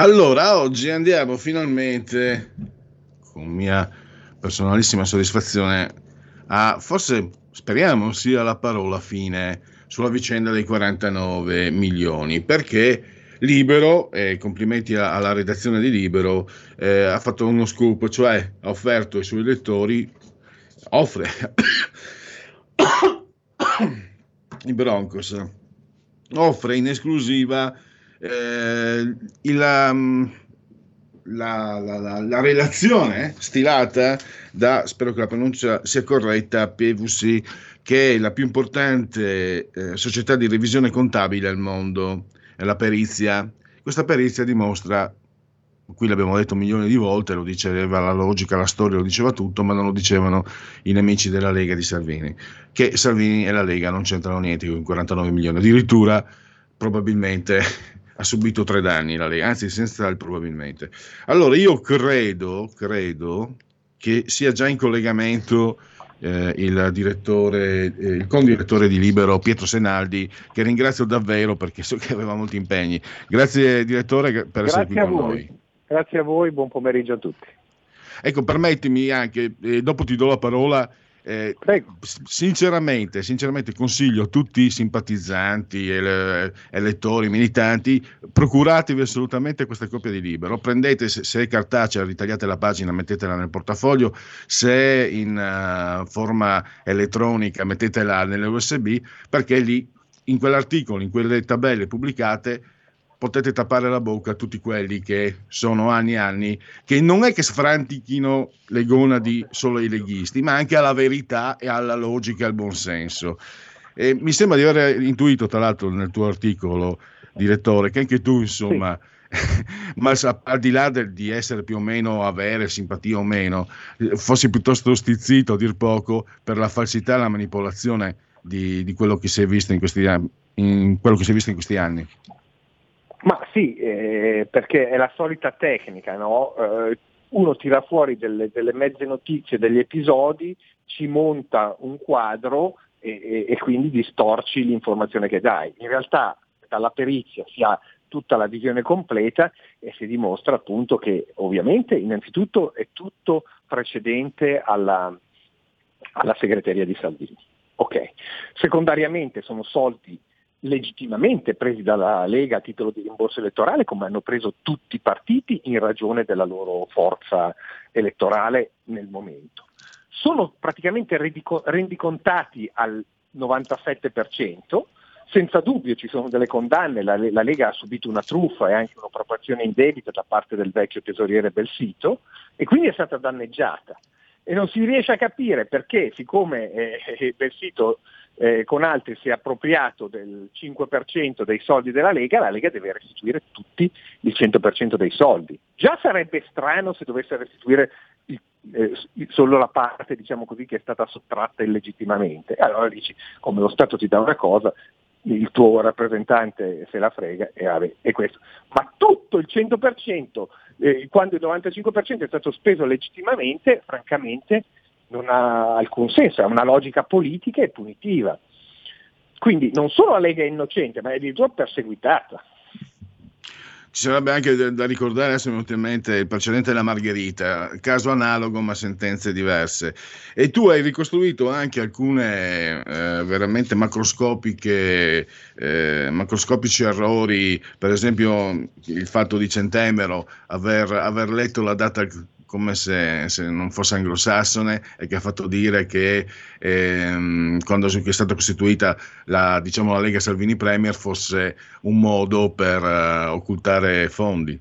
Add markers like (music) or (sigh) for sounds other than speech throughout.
Allora, oggi andiamo finalmente, con mia personalissima soddisfazione, a forse speriamo sia la parola fine sulla vicenda dei 49 milioni, perché Libero, e complimenti alla redazione di Libero, eh, ha fatto uno scoop, cioè ha offerto ai suoi lettori, offre (coughs) i Broncos, offre in esclusiva eh, il, um, la, la, la, la, relazione stilata da, spero che la pronuncia sia corretta, PVC, che è la più importante eh, società di revisione contabile al mondo, è la perizia. Questa perizia dimostra, qui l'abbiamo detto milioni di volte, lo diceva la logica, la storia lo diceva tutto, ma non lo dicevano i nemici della Lega di Salvini, che Salvini e la Lega non c'entrano niente con 49 milioni, addirittura probabilmente ha subito tre danni la Lega, anzi senza il probabilmente. Allora io credo, credo che sia già in collegamento eh, il direttore, eh, il condirettore di Libero Pietro Senaldi, che ringrazio davvero perché so che aveva molti impegni. Grazie direttore per Grazie essere qui con noi. Grazie a voi, buon pomeriggio a tutti. Ecco, permettimi anche, eh, dopo ti do la parola, eh, sinceramente, sinceramente, consiglio a tutti i simpatizzanti, ele- elettori, militanti, procuratevi assolutamente questa copia di libro. Prendete, se, se è cartacea, ritagliate la pagina, mettetela nel portafoglio, se è in uh, forma elettronica, mettetela nelle USB, perché lì, in quell'articolo, in quelle tabelle pubblicate, potete tappare la bocca a tutti quelli che sono anni e anni, che non è che sfrantichino le gonadi solo ai leghisti, ma anche alla verità e alla logica e al buonsenso. E mi sembra di aver intuito, tra l'altro, nel tuo articolo, direttore, che anche tu, insomma, sì. (laughs) ma al di là del, di essere più o meno avere simpatia o meno, fossi piuttosto stizzito a dir poco per la falsità e la manipolazione di, di quello che si è visto in questi, in quello che si è visto in questi anni. Ma sì, eh, perché è la solita tecnica, no? eh, uno tira fuori delle, delle, mezze notizie, degli episodi, ci monta un quadro e, e, e, quindi distorci l'informazione che dai. In realtà dalla perizia si ha tutta la visione completa e si dimostra appunto che ovviamente innanzitutto è tutto precedente alla, alla segreteria di Salvini. Okay. Secondariamente sono soldi legittimamente presi dalla Lega a titolo di rimborso elettorale, come hanno preso tutti i partiti in ragione della loro forza elettorale nel momento. Sono praticamente rendicontati al 97%, senza dubbio ci sono delle condanne, la, la, Lega ha subito una truffa e anche un'appropriazione indebita da parte del vecchio tesoriere Belsito e quindi è stata danneggiata. E non si riesce a capire perché, siccome eh, Belsito eh, con altri si è appropriato del 5% dei soldi della Lega, la Lega deve restituire tutti il 100% dei soldi. Già sarebbe strano se dovesse restituire il, eh, solo la parte diciamo così, che è stata sottratta illegittimamente. Allora dici, come lo Stato ti dà una cosa, il tuo rappresentante se la frega e vabbè, è questo. Ma tutto il 100%, eh, quando il 95% è stato speso legittimamente, francamente non ha alcun senso, ha una logica politica e punitiva. Quindi non solo la Lega è innocente, ma è addirittura perseguitata. Ci sarebbe anche da ricordare, adesso mi è in mente il precedente della Margherita, caso analogo ma sentenze diverse. E tu hai ricostruito anche alcune eh, veramente macroscopiche, eh, macroscopici errori, per esempio il fatto di Centemero, aver, aver letto la data come se, se, non fosse anglosassone e che ha fatto dire che ehm, quando è stata costituita la, diciamo, la, Lega Salvini Premier fosse un modo per uh, occultare fondi.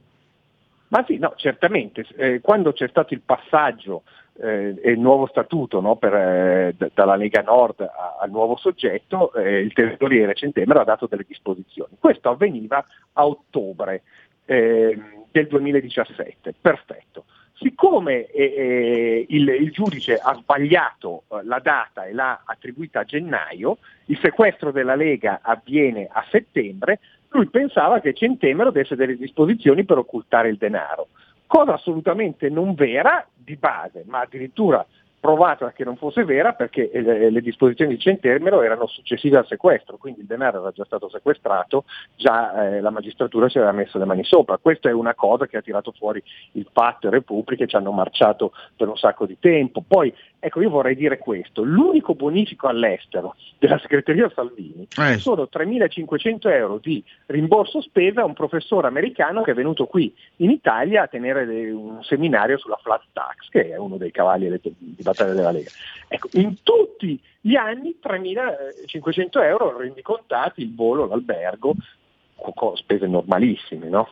Ma sì, no, certamente. Eh, quando c'è stato il passaggio eh, e il nuovo statuto no, per, eh, d- dalla Lega Nord al nuovo soggetto, eh, il territoriere Centemero ha dato delle disposizioni. Questo avveniva a ottobre ehm, del 2017. Perfetto. Siccome eh, eh, il, il, giudice ha sbagliato eh, la data e l'ha attribuita a gennaio, il sequestro della Lega avviene a settembre, lui pensava che Centemero desse delle disposizioni per occultare il denaro, cosa assolutamente non vera di base, ma addirittura provata che non fosse vera perché le, le disposizioni di Centemero erano successive al sequestro, quindi il denaro era già stato sequestrato, già eh, la magistratura ci aveva messo le mani sopra. Questa è una cosa che ha tirato fuori il patto e Repubblica e ci hanno marciato per un sacco di tempo. Poi, ecco, io vorrei dire questo, l'unico bonifico all'estero della segreteria Salvini eh. sono 3.500 euro di rimborso spesa a un professore americano che è venuto qui in Italia a tenere un seminario sulla flat tax, che è uno dei cavalli di battaglia della Lega. Ecco, in tutti gli anni 3.500 euro rendicontati, il volo, l'albergo, spese normalissime, no?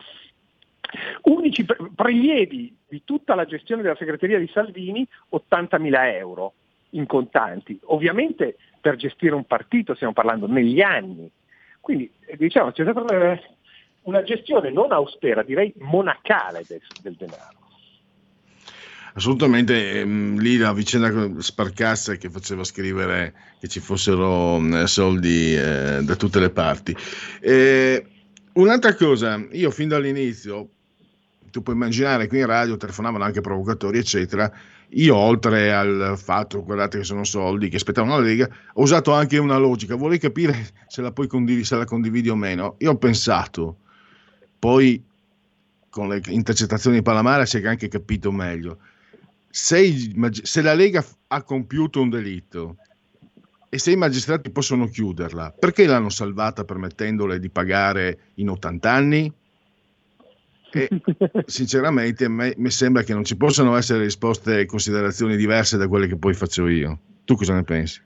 Unici prelievi di tutta la gestione della segreteria di Salvini 80.000 euro in contanti. Ovviamente per gestire un partito stiamo parlando negli anni. Quindi diciamo c'è stata una gestione non austera, direi monacale del, del denaro. Assolutamente, ehm, lì la vicenda Sparcassa che faceva scrivere che ci fossero eh, soldi eh, da tutte le parti. Eh, un'altra cosa, io fin dall'inizio, tu puoi immaginare qui in radio telefonavano anche provocatori, eccetera. Io, oltre al fatto, guardate che sono soldi che aspettavano la Lega, ho usato anche una logica. Vorrei capire se la, condiv- se la condividi o meno. Io ho pensato, poi con le intercettazioni di Palamara si è anche capito meglio se, i, se la Lega ha compiuto un delitto e se i magistrati possono chiuderla, perché l'hanno salvata permettendole di pagare in 80 anni? E (laughs) sinceramente mi sembra che non ci possano essere risposte e considerazioni diverse da quelle che poi faccio io. Tu cosa ne pensi?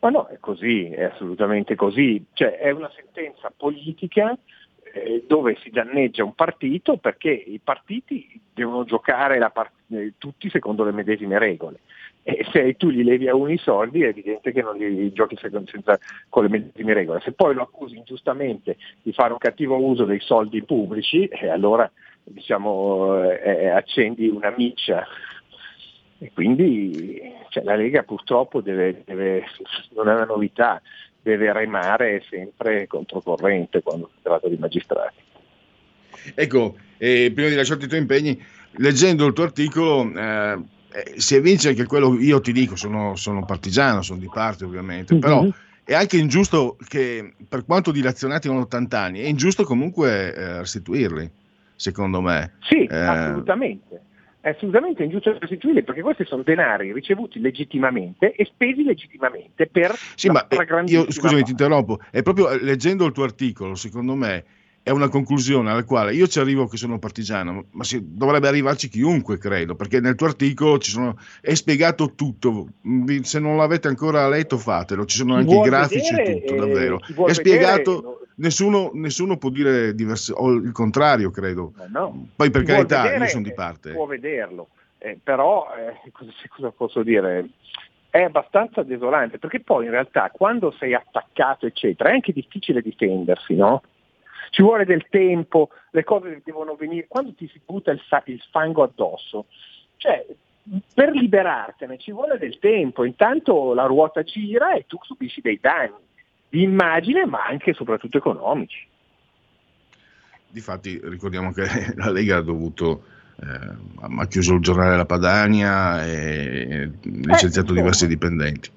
Ma no, è così, è assolutamente così. Cioè, è una sentenza politica eh, dove si danneggia un partito perché i partiti devono giocare part- eh, tutti secondo le medesime regole. E se tu gli levi a uno i soldi è evidente che non li giochi senza, con le medesime regole. Se poi lo accusi ingiustamente di fare un cattivo uso dei soldi pubblici, eh, allora diciamo, eh, eh accendi una miccia. E quindi cioè, la Lega purtroppo deve, deve, non è una novità, deve remare sempre controcorrente quando si tratta di magistrati. Ecco, eh, prima di lasciarti i tuoi impegni, leggendo il tuo articolo eh, si evince anche quello, io ti dico, sono, sono partigiano, sono di parte ovviamente, mm-hmm. però è anche ingiusto che per quanto dilazionati in 80 anni, è ingiusto comunque eh, restituirli, secondo me. Sì, eh, assolutamente è assolutamente ingiusto restituirli perché questi sono denari ricevuti legittimamente e spesi legittimamente per sì, ma eh, io scusami ti interrompo è proprio eh, leggendo il tuo articolo secondo me è una conclusione alla quale io ci arrivo che sono partigiano, ma si, dovrebbe arrivarci chiunque, credo, perché nel tuo articolo ci sono, è spiegato tutto. Se non l'avete ancora letto, fatelo. Ci sono anche i grafici vedere, e tutto, davvero. È spiegato. Vedere, nessuno, nessuno, può dire diverso, o il contrario, credo. No. Poi, per carità, vedere, io sono di parte. Può vederlo, eh, però, eh, (laughs) cosa, cosa posso dire? è abbastanza desolante perché poi in realtà quando sei attaccato eccetera è anche difficile difendersi no? Ci vuole del tempo, le cose devono venire, quando ti si butta il, il fango addosso, cioè per liberartene ci vuole del tempo, intanto la ruota gira e tu subisci dei danni di immagine ma anche e soprattutto economici. Difatti ricordiamo che (laughs) la Lega ha dovuto eh, ha chiuso il giornale La Padania e licenziato eh, diversi dipendenti.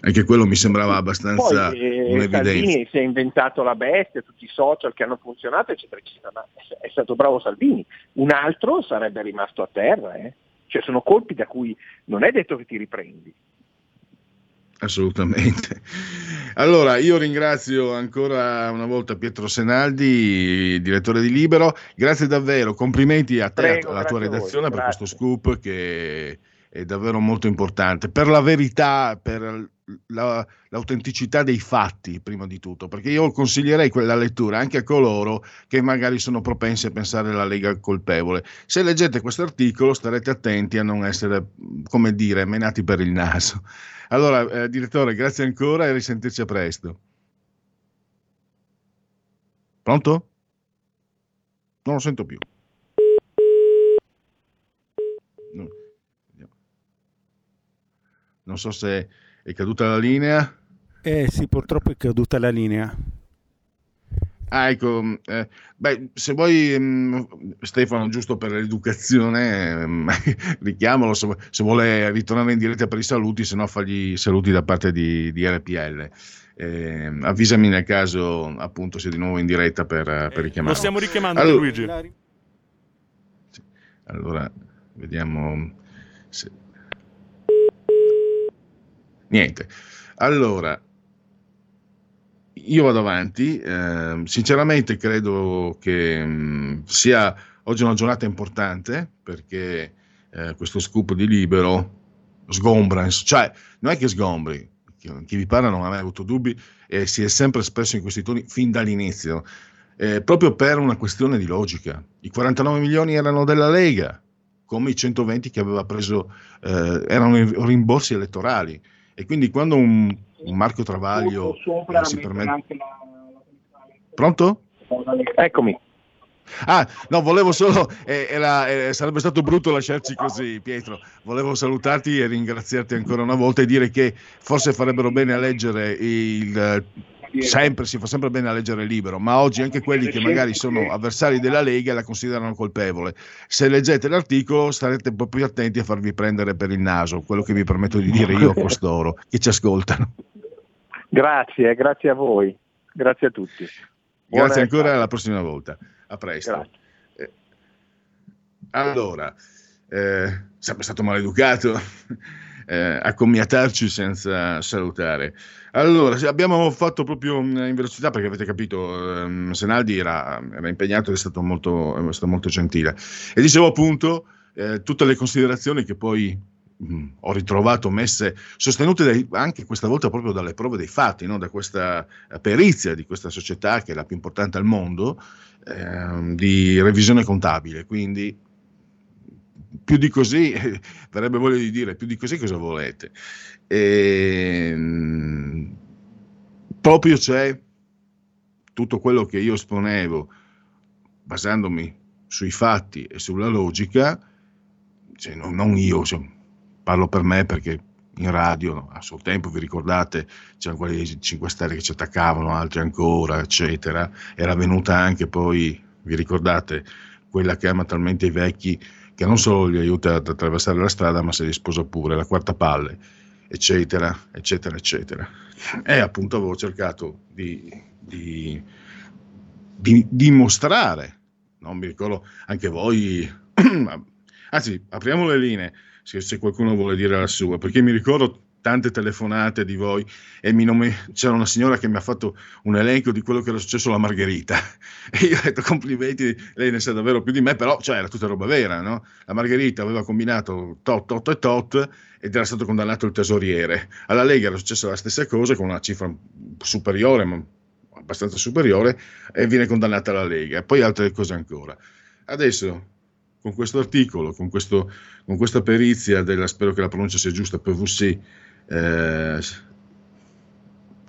Anche quello mi sembrava abbastanza Poi, eh, un'evidenza. Salvini si è inventato la bestia, tutti i social che hanno funzionato, eccetera, eccetera, ma è stato bravo Salvini. Un altro sarebbe rimasto a terra, eh? cioè sono colpi da cui non è detto che ti riprendi. Assolutamente. Allora, io ringrazio ancora una volta Pietro Senaldi, direttore di Libero. Grazie davvero, complimenti a te e alla tua redazione per questo scoop che è davvero molto importante. Per la verità, per la, l'autenticità dei fatti, prima di tutto, perché io consiglierei quella lettura anche a coloro che magari sono propensi a pensare alla Lega colpevole. Se leggete questo articolo starete attenti a non essere, come dire, menati per il naso. Allora, eh, direttore, grazie ancora e risentirci a presto. Pronto? Non lo sento più. No. Non so se è caduta la linea? Eh sì, purtroppo è caduta la linea. Ah, ecco, eh, beh, se vuoi, mh, mm, Stefano, giusto per l'educazione, mh, (laughs) richiamalo se, se, vuole ritornare in diretta per i saluti, se no fagli i saluti da parte di, di RPL. Eh, avvisami nel caso appunto sia di nuovo in diretta per, per richiamarlo. Lo stiamo richiamando allora, Luigi. Allora, vediamo se Niente. Allora, io vado avanti. Eh, sinceramente credo che mh, mm, sia oggi una giornata importante perché eh, questo scoop di libero sgombra, cioè non è che sgombri, chi vi parla non ha mai avuto dubbi e si è sempre espresso in questi toni fin dall'inizio, eh, proprio per una questione di logica. I 49 milioni erano della Lega, come i 120 che aveva preso, eh, erano rimborsi elettorali. E quindi quando un, un Marco Travaglio eh, si permette... Pronto? Eccomi. Ah, no, volevo solo, eh, era, eh, sarebbe stato brutto lasciarci così, Pietro. Volevo salutarti e ringraziarti ancora una volta e dire che forse farebbero bene a leggere il sempre, si fa sempre bene a leggere libero, ma oggi anche quelli che magari sono avversari della Lega la considerano colpevole. Se leggete l'articolo starete un po' più attenti a farvi prendere per il naso, quello che vi permetto di dire io a costoro (laughs) che ci ascoltano. Grazie, grazie a voi, grazie a tutti. Buona grazie ancora, alla prossima volta. A presto. Eh, allora, eh, sempre stato maleducato eh, accomiatarci senza salutare. Allora, abbiamo fatto proprio in velocità perché avete capito, ehm, Senaldi era, era, impegnato ed è stato molto, è stato molto gentile. E dicevo appunto eh, tutte le considerazioni che poi mh, ho ritrovato messe, sostenute dai, anche questa volta proprio dalle prove dei fatti, no? da questa perizia di questa società che è la più importante al mondo, eh, di revisione contabile. Quindi più di così, (laughs) verrebbe voglia di dire, più di così cosa volete? E, ehm, proprio c'è tutto quello che io esponevo, basandomi sui fatti e sulla logica, cioè non, non, io, cioè, parlo per me perché in radio a suo tempo, vi ricordate, c'erano quelli 5 Stelle che ci attaccavano, altri ancora, eccetera, era venuta anche poi, vi ricordate, quella che ama talmente i vecchi che non solo gli aiuta ad attraversare la strada, ma se li sposa pure, la quarta palle, eccetera, eccetera, eccetera. E appunto avevo cercato di, di, di dimostrare, non mi ricordo, anche voi, (clears throat) anzi, apriamo le linee, se, se qualcuno vuole dire la sua, perché mi ricordo tante telefonate di voi e nomi... c'era una signora che mi ha fatto un elenco di quello che era successo alla Margherita (laughs) e io ho detto complimenti, lei ne sa davvero più di me, però cioè, era tutta roba vera, no? La Margherita aveva combinato tot, tot e tot ed era stato condannato il tesoriere. Alla Lega era successa la stessa cosa con una cifra superiore, ma abbastanza superiore, e viene condannata la Lega. E poi altre cose ancora. Adesso con questo articolo, con, questo, con, questa perizia della, spero che la pronuncia sia giusta, PVC, eh,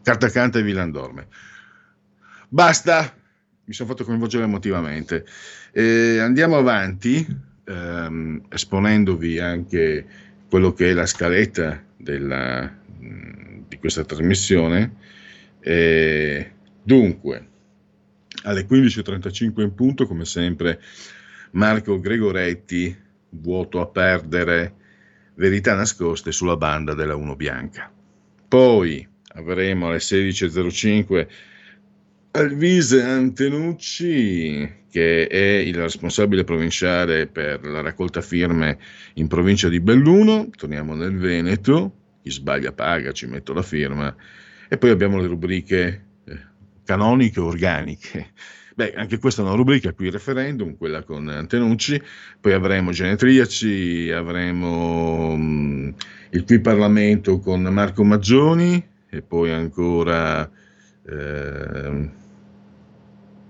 carta canta e Villandorme. Basta, mi sono fatto coinvolgere emotivamente. Eh, andiamo avanti, ehm, esponendovi anche quello che è la scaletta della, di questa trasmissione. Eh, dunque, alle 15.35 in punto, come sempre, Marco Gregoretti, vuoto a perdere, verità nascoste sulla banda della 1 bianca. Poi avremo alle 16.05 Alvise Antenucci, che è il responsabile provinciale per la raccolta firme in provincia di Belluno, torniamo nel Veneto, chi sbaglia paga, ci metto la firma. E poi abbiamo le rubriche eh, canoniche organiche. Beh, anche questa è una rubrica qui referendum, quella con Antenucci, poi avremo Genetriaci, avremo mm, il qui Parlamento con Marco Maggioni e poi ancora eh,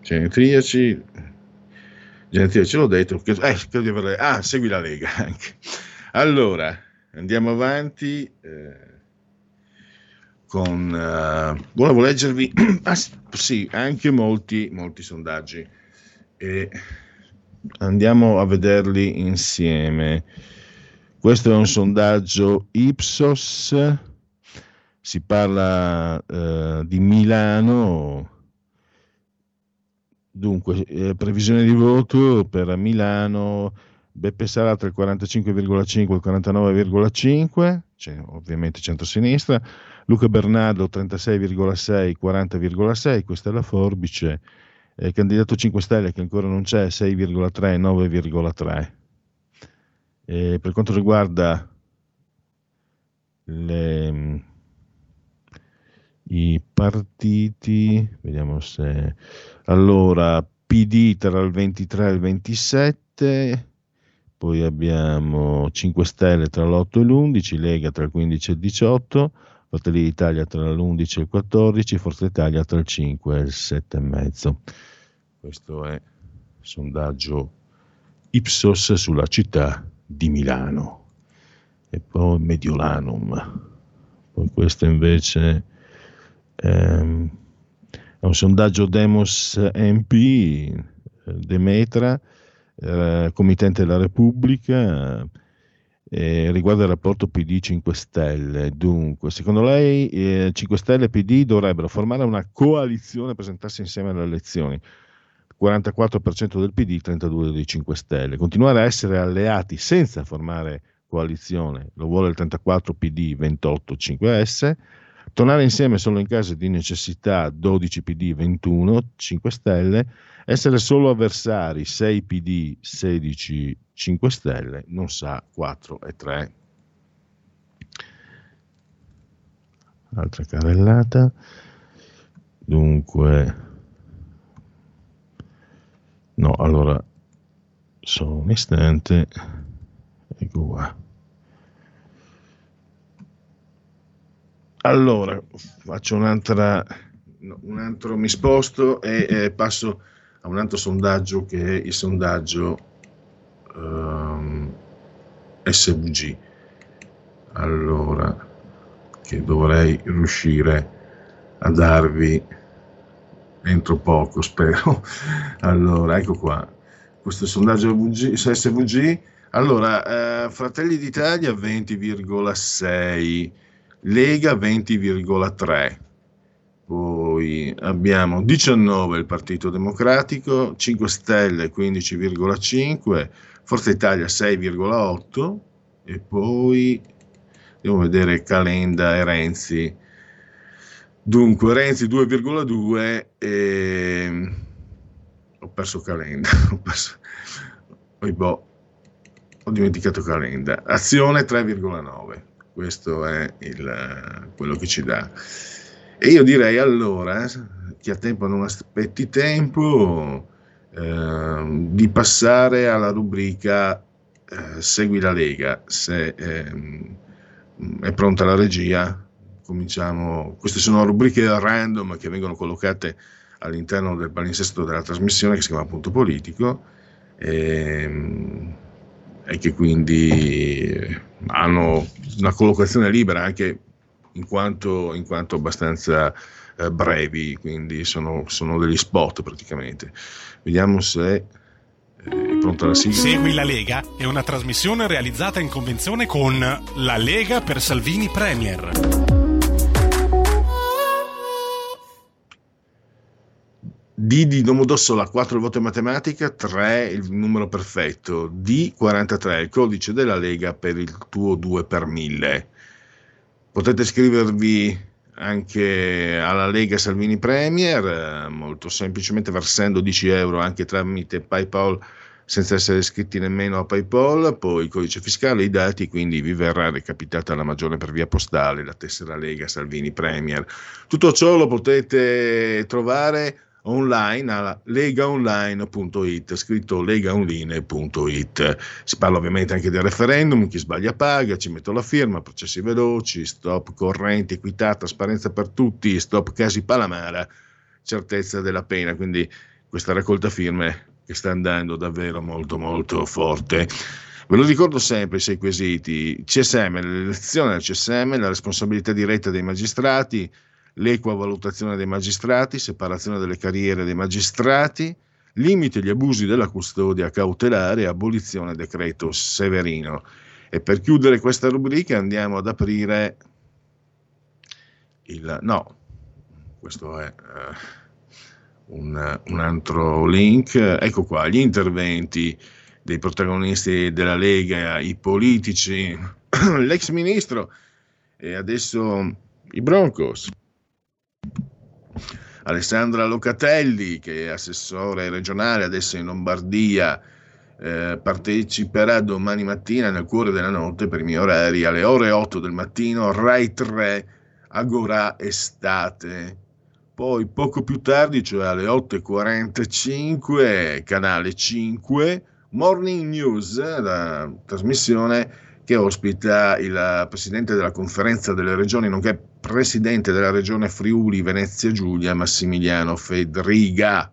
Genetriaci, Genetriaci l'ho detto, eh, credo di averle, ah, segui la Lega anche. Allora, andiamo avanti. Eh, con uh, volevo leggervi (clears throat) ah, sì, anche molti, molti sondaggi e andiamo a vederli insieme. Questo è un sondaggio Ipsos, si parla uh, di Milano. Dunque, eh, previsione di voto per Milano, Beppe Sala tra il 45,5 e il 49,5, cioè, ovviamente centro-sinistra, Luca Bernardo 36,6, 40,6, questa è la forbice, eh, candidato 5 Stelle che ancora non c'è 6,3, 9,3. Eh, per quanto riguarda le, i partiti, vediamo se... Allora, PD tra il 23 e il 27, poi abbiamo 5 Stelle tra l'8 e l'11, Lega tra il 15 e il 18, Fratelli d'Italia tra l'11 e il 14, Forza Italia tra il 5 e il 7,5. Questo è il sondaggio Ipsos sulla città di Milano e poi Mediolanum. Poi questo invece ehm, è un sondaggio Demos MP, eh, Demetra, eh, committente della Repubblica, eh, riguarda il rapporto PD 5 Stelle. Dunque, secondo lei eh, 5 Stelle e PD dovrebbero formare una coalizione e presentarsi insieme alle elezioni? 44% del PD, 32% dei 5 Stelle. Continuare a essere alleati senza formare coalizione, lo vuole il 34 PD, 28 5S. Tornare insieme solo in caso di necessità, 12 PD, 21 5 Stelle. Essere solo avversari, 6 PD, 16 5 Stelle, non sa 4 e 3. Altra carrellata. Dunque, no, allora, solo un istante. Ecco qua. Allora, faccio un'altra, un altro, mi sposto e eh, passo a un altro sondaggio che è il sondaggio um, ehm, SVG. Allora, che dovrei riuscire a darvi entro poco, spero. Allora, ecco qua. Questo sondaggio VG, SVG. Allora, eh, Fratelli d'Italia 20,6, Lega 20,3. Poi abbiamo 19 il Partito Democratico, 5 Stelle 15,5, Forza Italia 6,8 e poi devo vedere Calenda e Renzi. Dunque Renzi 2,2 e ho perso Calenda, (laughs) ho, perso... boh, ho dimenticato Calenda. Azione 3,9, questo è il, quello che ci dà. E io direi allora, chi ha tempo non aspetti tempo, Ehm, di passare alla rubrica eh, Segui la Lega. Se ehm, è pronta la regia, cominciamo. Queste sono rubriche random che vengono collocate all'interno del palinsesto della trasmissione che si chiama Punto Politico e, ehm, e che quindi hanno una collocazione libera anche in quanto, in quanto abbastanza eh, brevi, quindi sono, sono, degli spot praticamente. Vediamo se eh, è pronta la sigla. Segui la Lega è una trasmissione realizzata in convenzione con La Lega per Salvini Premier. D di Domodossola 4 il voto in matematica, 3 il numero perfetto, D 43 il codice della Lega per il tuo 2 per 1000. Potete scrivervi anche alla Lega Salvini Premier, molto semplicemente versando 10 euro anche tramite PayPal senza essere iscritti nemmeno a PayPal, poi il codice fiscale, i dati, quindi vi verrà recapitata la maggiore per via postale, la tessera Lega Salvini Premier. Tutto ciò lo potete trovare online alla legaonline.it, scritto legaonline.it. Si parla ovviamente anche del referendum, chi sbaglia paga, ci metto la firma, processi veloci, stop correnti, equità, trasparenza per tutti, stop casi Palamara, certezza della pena, quindi questa raccolta firme che sta andando davvero molto molto forte. Ve lo ricordo sempre i sei quesiti, CSM, l'elezione del CSM, la responsabilità diretta dei magistrati, l'equa valutazione dei magistrati, separazione delle carriere dei magistrati, limite agli abusi della custodia cautelare e abolizione decreto Severino. E per chiudere questa rubrica andiamo ad aprire il... no, questo è... Uh, un, un altro link. Ecco qua, gli interventi dei protagonisti della Lega, i politici, (clears throat) l'ex ministro e adesso i Broncos. Alessandra Locatelli, che è assessore regionale adesso in Lombardia, eh, parteciperà domani mattina nel cuore della notte per i miei orari alle ore 8 del mattino, Rai 3, Agora Estate. Poi poco più tardi, cioè alle 8.45, canale 5, Morning News, la trasmissione che ospita il presidente della conferenza delle regioni, nonché presidente della regione Friuli Venezia Giulia, Massimiliano Fedriga.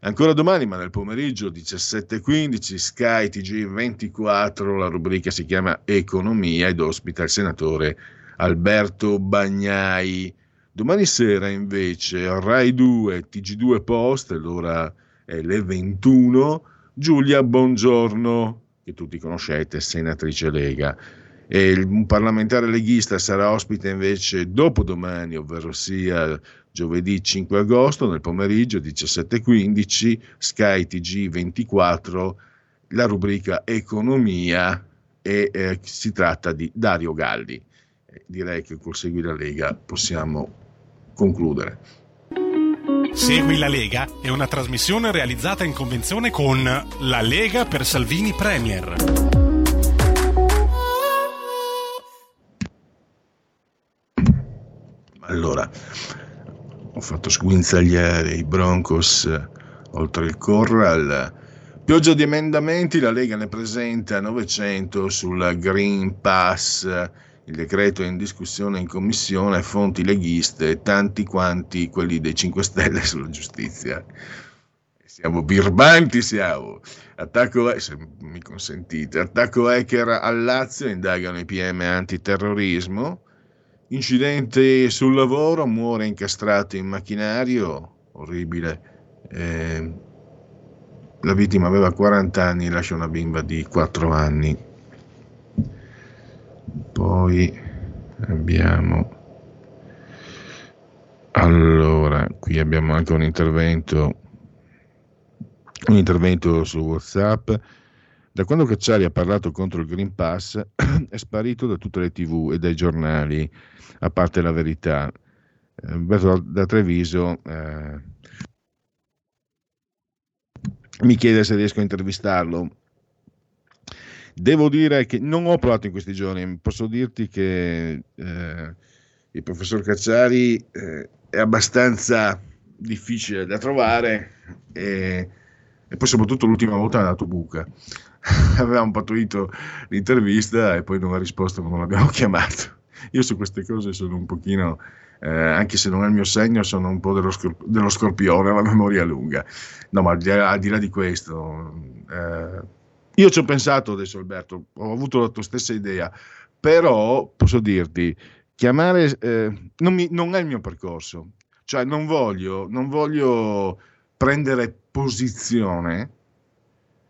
Ancora domani, ma nel pomeriggio 17.15, Sky TG24, la rubrica si chiama Economia ed ospita il senatore Alberto Bagnai. Domani sera invece Rai 2, TG2 Post, l'ora è le 21, Giulia Buongiorno, che tutti conoscete, senatrice Lega. E un parlamentare leghista sarà ospite invece dopodomani, ovvero sia giovedì 5 agosto nel pomeriggio 17.15, Sky TG 24, la rubrica Economia e eh, si tratta di Dario Galli. Eh, direi che col Seguire la Lega possiamo concludere. Segui la Lega è una trasmissione realizzata in convenzione con La Lega per Salvini Premier. Allora, ho fatto sguinzagliare i Broncos oltre il Corral. Pioggia di emendamenti, la Lega ne presenta 900 sul Green Pass il decreto è in discussione in commissione, fonti leghiste, tanti quanti quelli dei 5 Stelle (laughs) sulla giustizia. Siamo birbanti, siamo. Attacco, se mi consentite, attacco hacker al Lazio, indagano i PM antiterrorismo. Incidente sul lavoro, muore incastrato in macchinario, orribile. Eh, la vittima aveva 40 anni, lascia una bimba di 4 anni. Poi abbiamo allora, qui abbiamo anche un intervento un intervento su WhatsApp. Da quando Cacciari ha parlato contro il Green Pass (clears throat) è sparito da tutte le tv e dai giornali, a parte la verità. Eh, da Treviso eh, mi chiede se riesco a intervistarlo. Devo dire che non ho provato in questi giorni, posso dirti che eh, il professor Cacciari eh, è abbastanza difficile da trovare e, e poi soprattutto l'ultima volta ha dato buca. (laughs) Avevamo pattuito l'intervista e poi non ha risposto quando l'abbiamo (laughs) chiamato. Io su queste cose sono un pochino, eh, anche se non è il mio segno, sono un po' dello, scorp- dello scorpione, la memoria lunga. No, ma al di là, al di, là di questo... Eh, io ci ho pensato adesso, Alberto, ho avuto la tua stessa idea, però posso dirti, chiamare eh, non, mi, non, è il mio percorso, cioè non voglio, non voglio prendere posizione,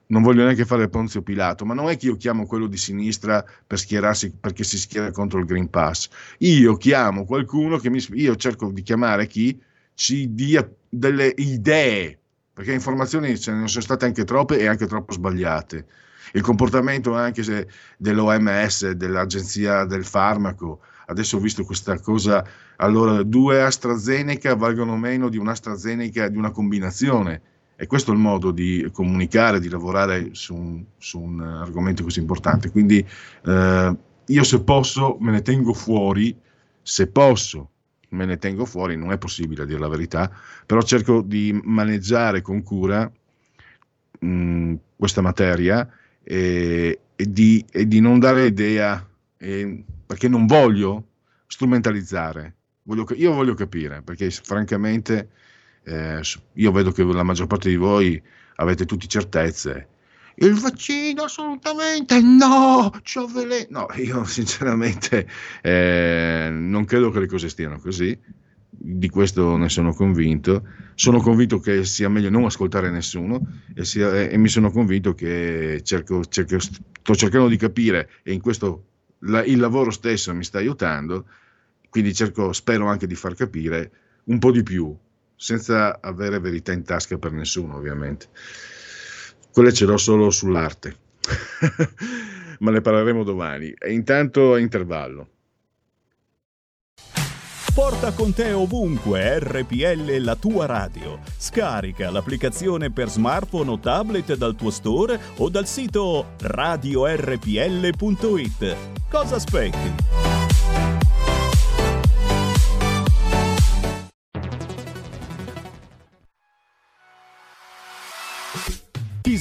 non voglio neanche fare Ponzio Pilato, ma non è che io chiamo quello di sinistra per schierarsi perché si schiera contro il Green Pass. Io chiamo qualcuno che mi io cerco di chiamare chi ci dia delle idee perché informazioni ce ne sono state anche troppe e anche troppo sbagliate. Il comportamento anche dell'OMS, dell'Agenzia del Farmaco, adesso ho visto questa cosa, allora due AstraZeneca valgono meno di un'AstraZeneca di una combinazione. E questo è il modo di comunicare, di lavorare su un, su un argomento così importante. Quindi eh, io se posso me ne tengo fuori, se posso me ne tengo fuori, non è possibile a dire la verità, però cerco di maneggiare con cura mh, questa materia e, e, di, e, di, non dare idea, e, perché non voglio strumentalizzare, voglio, io voglio capire, perché francamente eh, io vedo che la maggior parte di voi avete tutte certezze il vaccino assolutamente no, c'ho veleno. No, (laughs) io sinceramente eh, non credo che le cose stiano così, di questo ne sono convinto. Sono convinto che sia meglio non ascoltare nessuno e, sia, e mi sono convinto che cerco, cerco, sto cercando di capire e in questo la, il lavoro stesso mi sta aiutando, quindi cerco, spero anche di far capire un po' di più, senza avere verità in tasca per nessuno ovviamente quelle ce l'ho solo sull'arte, (laughs) ma ne parleremo domani. E intanto a intervallo. Porta con te ovunque RPL la tua radio. Scarica l'applicazione per smartphone o tablet dal tuo store o dal sito radiorpl.it. Cosa aspetti?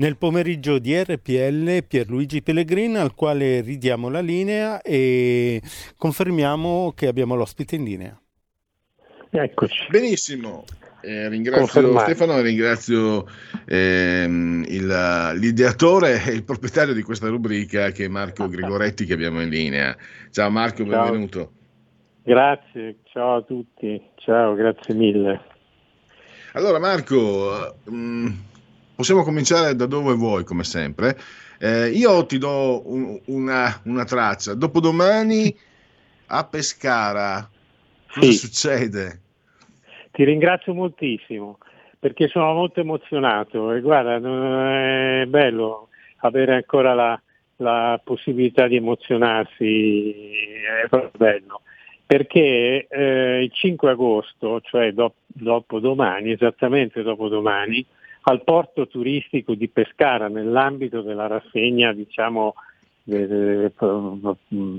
Nel pomeriggio di RPL Pierluigi Pellegrin al quale ridiamo la linea e confermiamo che abbiamo l'ospite in linea. Eccoci. Benissimo. Eh, ringrazio Confermato. Stefano e ringrazio ehm, il, l'ideatore e il proprietario di questa rubrica che è Marco (laughs) Gregoretti che abbiamo in linea. Ciao Marco, ciao. benvenuto. Grazie, ciao a tutti, ciao, grazie mille. Allora Marco, mh, mm, possiamo cominciare da dove vuoi come sempre. Eh, io ti do un, una, una, traccia, dopodomani (laughs) a Pescara, cosa sì. succede? Ti ringrazio moltissimo perché sono molto emozionato e guarda, è bello avere ancora la, la possibilità di emozionarsi, è proprio bello, perché eh, il 5 agosto, cioè do, dopo domani, esattamente dopo domani, al porto turistico di Pescara nell'ambito della rassegna diciamo,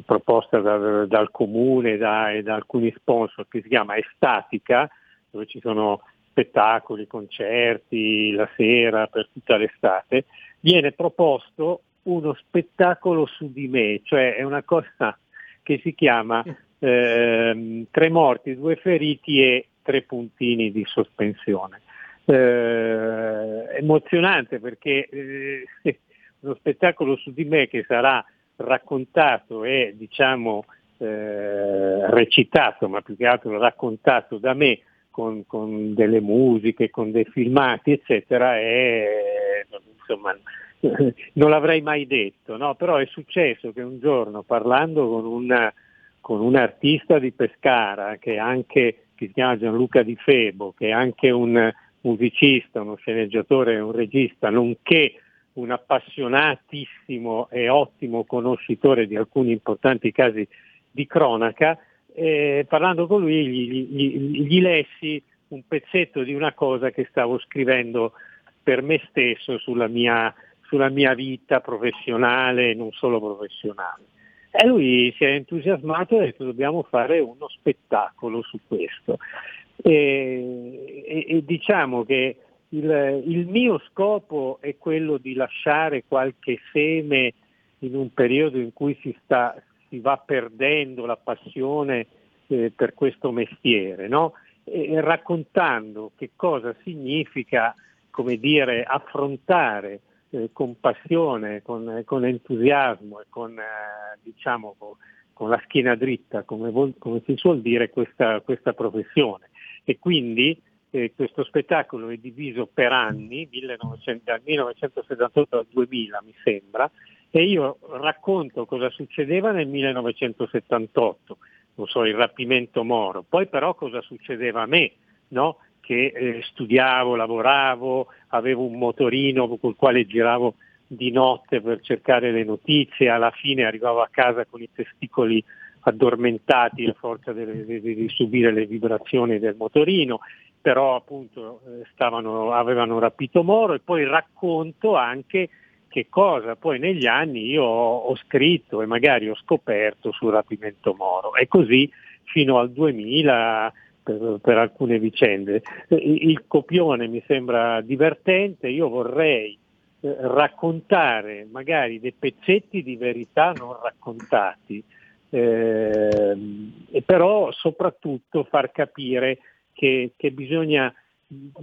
proposta da, dal comune da, e da alcuni sponsor che si chiama Estatica, dove ci sono spettacoli, concerti la sera per tutta l'estate, viene proposto uno spettacolo su di me, cioè è una cosa che si chiama eh, Tre morti, due feriti e tre puntini di sospensione. Eh, emozionante perché eh, (laughs) uno spettacolo su di me che sarà raccontato e diciamo eh, recitato, ma più che altro raccontato da me con, con delle musiche, con dei filmati, eccetera, e insomma (laughs) non l'avrei mai detto, no? però è successo che un giorno parlando con, una, con un artista di Pescara che, anche, che si chiama Gianluca Di Febo, che è anche un musicista, uno sceneggiatore un regista, nonché un appassionatissimo e ottimo conoscitore di alcuni importanti casi di cronaca, eh, parlando con lui gli, gli, gli, lessi un pezzetto di una cosa che stavo scrivendo per me stesso sulla mia, sulla mia vita professionale e non solo professionale. E lui si è entusiasmato e ha detto dobbiamo fare uno spettacolo su questo. E, e, e diciamo che il, il, mio scopo è quello di lasciare qualche seme in un periodo in cui si, sta, si va perdendo la passione eh, per questo mestiere, no? e, raccontando che cosa significa come dire, affrontare eh, con passione, con, con, entusiasmo e con, eh, diciamo, con, con, la schiena dritta, come, vol- come si suol dire, questa, questa professione. E quindi eh, questo spettacolo è diviso per anni, 1900, dal 1978 al 2000 mi sembra, e io racconto cosa succedeva nel 1978, non so, il rapimento Moro, poi però cosa succedeva a me, no? che eh, studiavo, lavoravo, avevo un motorino col quale giravo di notte per cercare le notizie, alla fine arrivavo a casa con i testicoli addormentati a forza di, subire le vibrazioni del motorino, però appunto eh, stavano, avevano rapito Moro e poi racconto anche che cosa. Poi negli anni io ho, scritto e magari ho scoperto sul rapimento Moro. E così fino al 2000 per, per, alcune vicende. Il copione mi sembra divertente, io vorrei eh, raccontare magari dei pezzetti di verità non raccontati, eh, e però soprattutto far capire che, che bisogna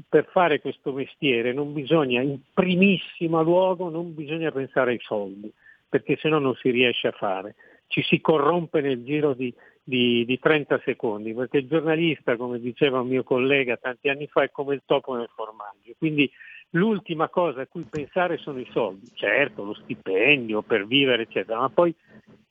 per fare questo mestiere non bisogna, in primissimo luogo, non bisogna pensare ai soldi, perché se no non si riesce a fare. Ci si corrompe nel giro di, di, di 30 secondi, perché il giornalista, come diceva un mio collega tanti anni fa, è come il topo nel formaggio. Quindi l'ultima cosa a cui pensare sono i soldi, certo, lo stipendio per vivere, eccetera, ma poi,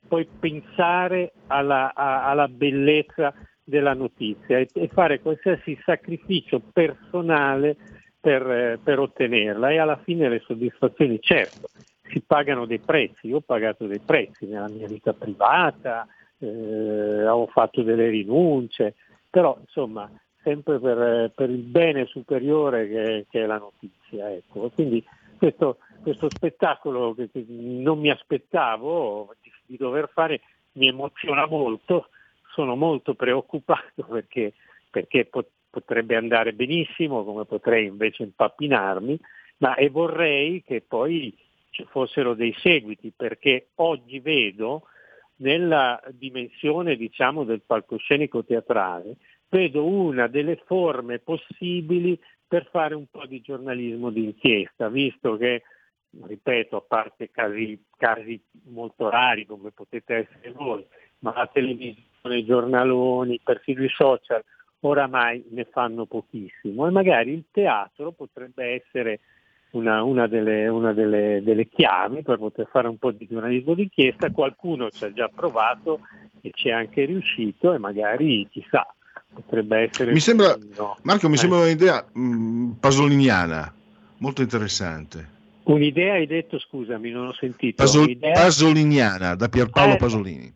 poi pensare alla, a, alla bellezza della notizia e, e fare qualsiasi sacrificio personale per, eh, per, ottenerla. E alla fine le soddisfazioni, certo, si pagano dei prezzi, io ho pagato dei prezzi nella mia vita privata, eh, ho fatto delle rinunce, però insomma sempre per, per il bene superiore che, che, è la notizia. Ecco. Quindi questo, questo spettacolo che, che, non mi aspettavo di, di dover fare mi emoziona molto sono molto preoccupato (laughs) perché, perché potrebbe andare benissimo, come potrei invece impappinarmi ma e vorrei che poi ci fossero dei seguiti, perché oggi vedo nella dimensione diciamo, del palcoscenico teatrale, vedo una delle forme possibili per fare un po' di giornalismo d'inchiesta, visto che, ripeto, a parte casi, casi molto rari come potete essere voi, ma la televisione, i giornaloni, persino i social, oramai ne fanno pochissimo. E magari il teatro potrebbe essere una, una, delle, una delle, delle, chiavi per poter fare un po' di giornalismo d'inchiesta, qualcuno ci ha già provato e ci è anche riuscito e magari chissà, potrebbe essere... Mi sembra, no. Marco, mi eh. sembra un'idea mh, mm, pasoliniana, molto interessante. Un'idea hai detto, scusami, non ho sentito. Pasol- pasoliniana, da Pierpaolo eh, Pasolini.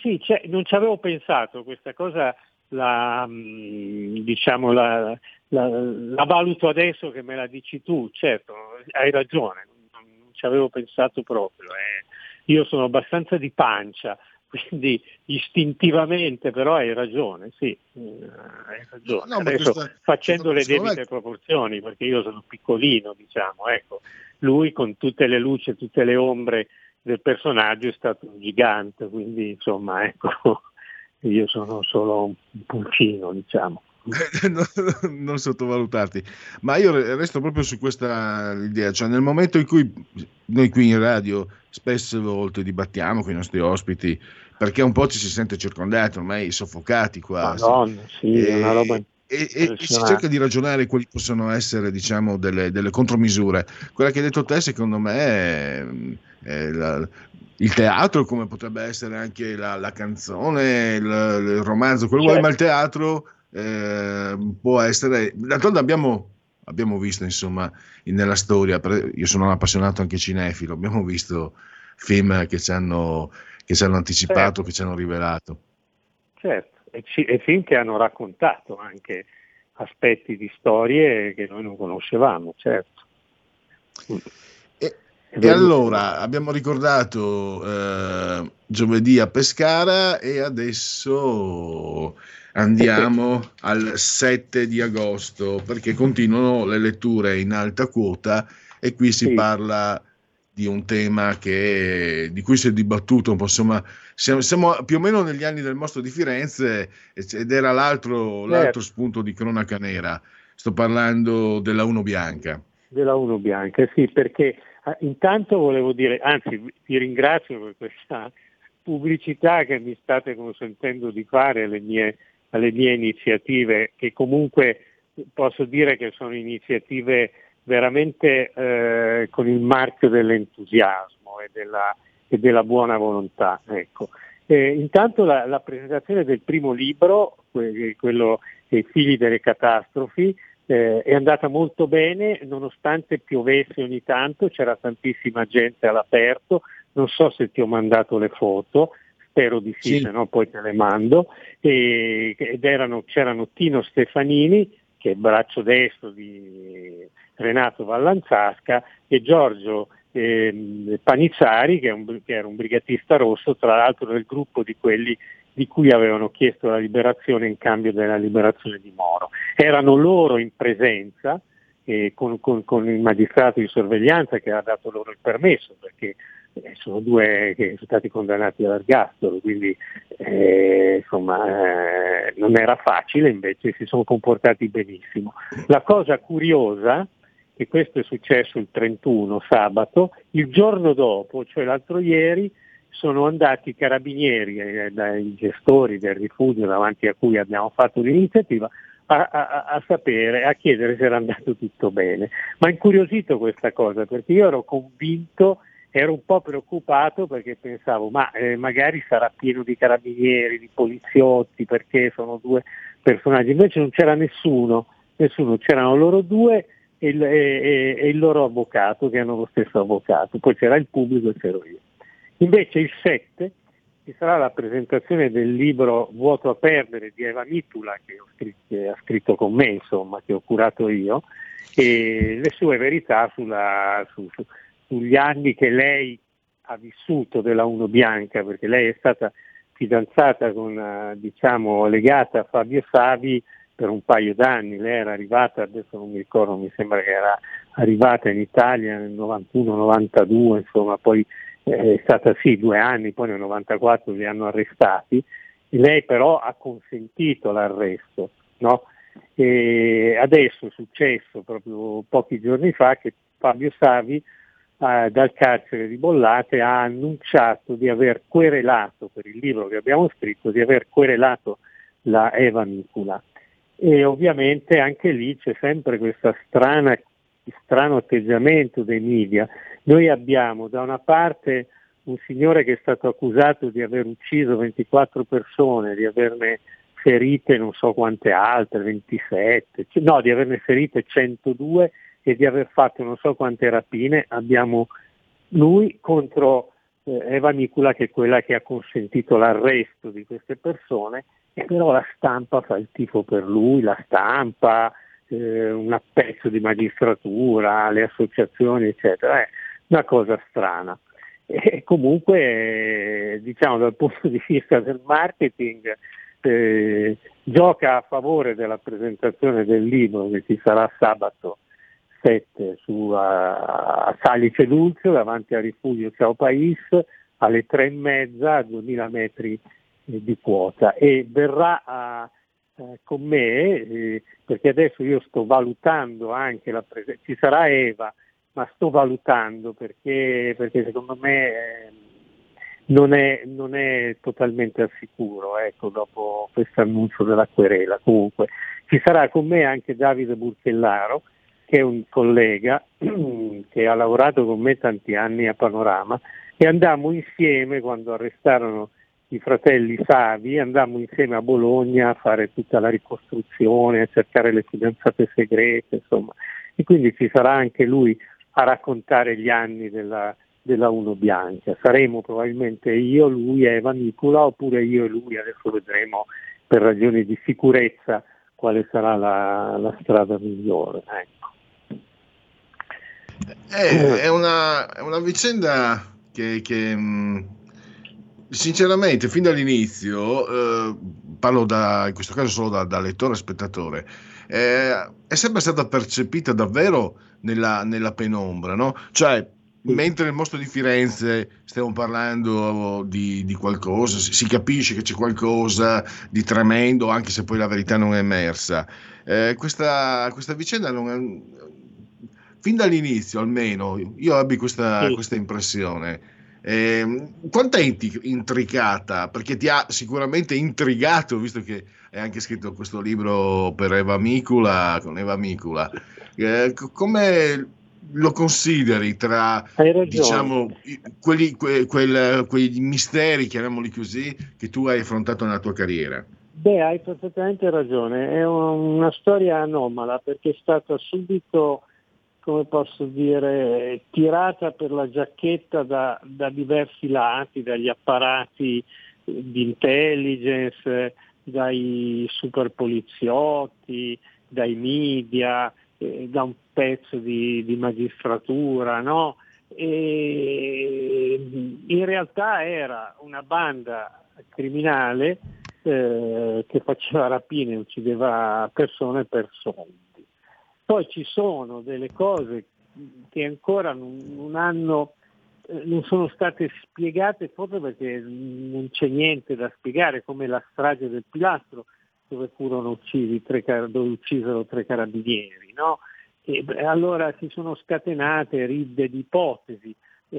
Sì, cioè, non ci avevo pensato, questa cosa la, mm, diciamo, la, la, la, valuto adesso che me la dici tu, certo, hai ragione, non, non ci avevo pensato proprio. Eh. Io sono abbastanza di pancia, quindi istintivamente però hai ragione, sì, eh, hai ragione. No, Adesso, questa, facendo le debite è... proporzioni, perché io sono piccolino, diciamo, ecco, lui con tutte le luci e tutte le ombre del personaggio è stato un gigante, quindi insomma, ecco, (laughs) io sono solo un pulcino, diciamo. (laughs) non sottovalutarti, ma io resto proprio su questa idea, cioè nel momento in cui noi qui in radio spesse volte dibattiamo con i nostri ospiti, perché un po' ci si sente circondati, ormai soffocati quasi. Madonna, sì, e, una roba e, e, e, si cerca di ragionare quali possono essere diciamo, delle, delle, contromisure. Quella che hai detto te, secondo me, è, è la, il teatro, come potrebbe essere anche la, la canzone, il, il, romanzo, quello certo. vuoi, ma il teatro eh, può essere. D'altronde abbiamo, abbiamo visto, insomma, nella storia, io sono un appassionato anche cinefilo, abbiamo visto film che ci hanno, che ci hanno anticipato, certo. che ci hanno rivelato. Certo e, ci, e film che hanno raccontato anche aspetti di storie che noi non conoscevamo, certo. E, e allora abbiamo ricordato eh, giovedì a Pescara e adesso andiamo al 7 di agosto perché continuano le letture in alta quota e qui si sì. parla di un tema che, di cui si è dibattuto un po', insomma, siamo, siamo, più o meno negli anni del mostro di Firenze ed era l'altro, certo. l'altro spunto di cronaca nera. Sto parlando della Uno Bianca. Della Uno Bianca, sì, perché ah, intanto volevo dire, anzi vi ringrazio per questa pubblicità che mi state consentendo di fare alle mie, alle mie iniziative, che comunque posso dire che sono iniziative veramente eh, con il marchio dell'entusiasmo e della, e della buona volontà. Ecco. Eh, intanto la, la, presentazione del primo libro, quello I figli delle catastrofi, eh, è andata molto bene, nonostante piovesse ogni tanto, c'era tantissima gente all'aperto, non so se ti ho mandato le foto, spero di sì, sì. se no poi te le mando, e, ed erano, c'erano Tino Stefanini, che è il braccio destro di Renato Vallanzasca, e Giorgio eh, Panizzari, che, un, che, era un brigatista rosso, tra l'altro del gruppo di quelli di cui avevano chiesto la liberazione in cambio della liberazione di Moro. Erano loro in presenza eh, con, con, con, il magistrato di sorveglianza che ha dato loro il permesso, perché eh, sono due che sono stati condannati all'ergastolo, quindi eh, insomma, eh, non era facile, invece si sono comportati benissimo. La cosa curiosa e questo è successo il 31 sabato, il giorno dopo, cioè l'altro ieri, sono andati i carabinieri, eh, dai gestori del rifugio davanti a cui abbiamo fatto l'iniziativa, a, a, a, sapere, a chiedere se era andato tutto bene. Ma incuriosito questa cosa, perché io ero convinto, ero un po' preoccupato perché pensavo, ma eh, magari sarà pieno di carabinieri, di poliziotti, perché sono due personaggi. Invece non c'era nessuno, nessuno, c'erano loro due e il, e, e il, loro avvocato, che hanno lo stesso avvocato, poi c'era il pubblico e c'ero io. Invece il 7 ci sarà la presentazione del libro Vuoto a perdere di Eva Mitula, che, scritto, che ha scritto con me, insomma, che ho curato io, e le sue verità sulla, su, su, sugli anni che lei ha vissuto della Uno Bianca, perché lei è stata fidanzata con, diciamo, legata a Fabio Savi per un paio d'anni, lei era arrivata, adesso non mi ricordo, mi sembra che era arrivata in Italia nel 91-92, insomma poi eh, è stata sì due anni, poi nel 94 li hanno arrestati, lei però ha consentito l'arresto. No? E adesso è successo proprio pochi giorni fa che Fabio Savi eh, dal carcere di Bollate ha annunciato di aver querelato per il libro che abbiamo scritto, di aver querelato la Eva Micula. E ovviamente anche lì c'è sempre questo strano atteggiamento dei media. Noi abbiamo da una parte un signore che è stato accusato di aver ucciso 24 persone, di averne ferite non so quante altre, 27, no, di averne ferite 102 e di aver fatto non so quante rapine, abbiamo lui contro eh, Eva Nicula che è quella che ha consentito l'arresto di queste persone e però la stampa fa il tifo per lui, la stampa, eh, un pezzo di magistratura, le associazioni eccetera, è una cosa strana. E comunque diciamo dal punto di vista del marketing eh, gioca a favore della presentazione del libro che ci sarà sabato 7 su a, a Salice Dulce davanti al rifugio Ciao Pais alle 3 e mezza a 2000 metri eh, di quota e verrà a, eh, con me eh, perché adesso io sto valutando anche la presenza, ci sarà Eva ma sto valutando perché, perché secondo me eh, non, è, non, è, totalmente al sicuro ecco, dopo questo annuncio della querela. Comunque ci sarà con me anche Davide Burchellaro che è un collega (clears throat) che ha lavorato con me tanti anni a Panorama e andammo insieme quando arrestarono i fratelli Savi, andammo insieme a Bologna a fare tutta la ricostruzione, a cercare le fidanzate segrete, insomma. E quindi ci sarà anche lui a raccontare gli anni della, della Uno Bianca. Saremo probabilmente io, lui, Eva Nicola, oppure io e lui, adesso vedremo per ragioni di sicurezza quale sarà la, la strada migliore. Ecco. È, è, una, è, una, vicenda che, che mh, sinceramente fin dall'inizio, eh, parlo da, in questo caso solo da, da lettore e spettatore, eh, è sempre stata percepita davvero nella, nella penombra, no? Cioè, mentre nel mostro di Firenze stiamo parlando di, di, qualcosa, si capisce che c'è qualcosa di tremendo, anche se poi la verità non è emersa. Eh, questa, questa, vicenda non è, fin dall'inizio almeno, io ebbi questa, sì. questa impressione. Eh, quanto è intricata? Perché ti ha sicuramente intrigato, visto che hai anche scritto questo libro per Eva Micula, con Eva Micula. Eh, come lo consideri tra diciamo, quelli, que, quel, quei misteri, chiamiamoli così, che tu hai affrontato nella tua carriera? Beh, hai perfettamente ragione, è una storia anomala perché è stata subito come posso dire, tirata per la giacchetta da, da diversi lati, dagli apparati di intelligence, dai super poliziotti, dai media, eh, da un pezzo di, di magistratura, no? In realtà era una banda criminale eh, che faceva rapine uccideva persone per soldi. Poi ci sono delle cose che ancora non, hanno, eh, non sono state spiegate, forse perché non c'è niente da spiegare, come la strage del pilastro dove furono uccisi tre, dove uccisero tre carabinieri. No? E, allora si sono scatenate ridde di ipotesi,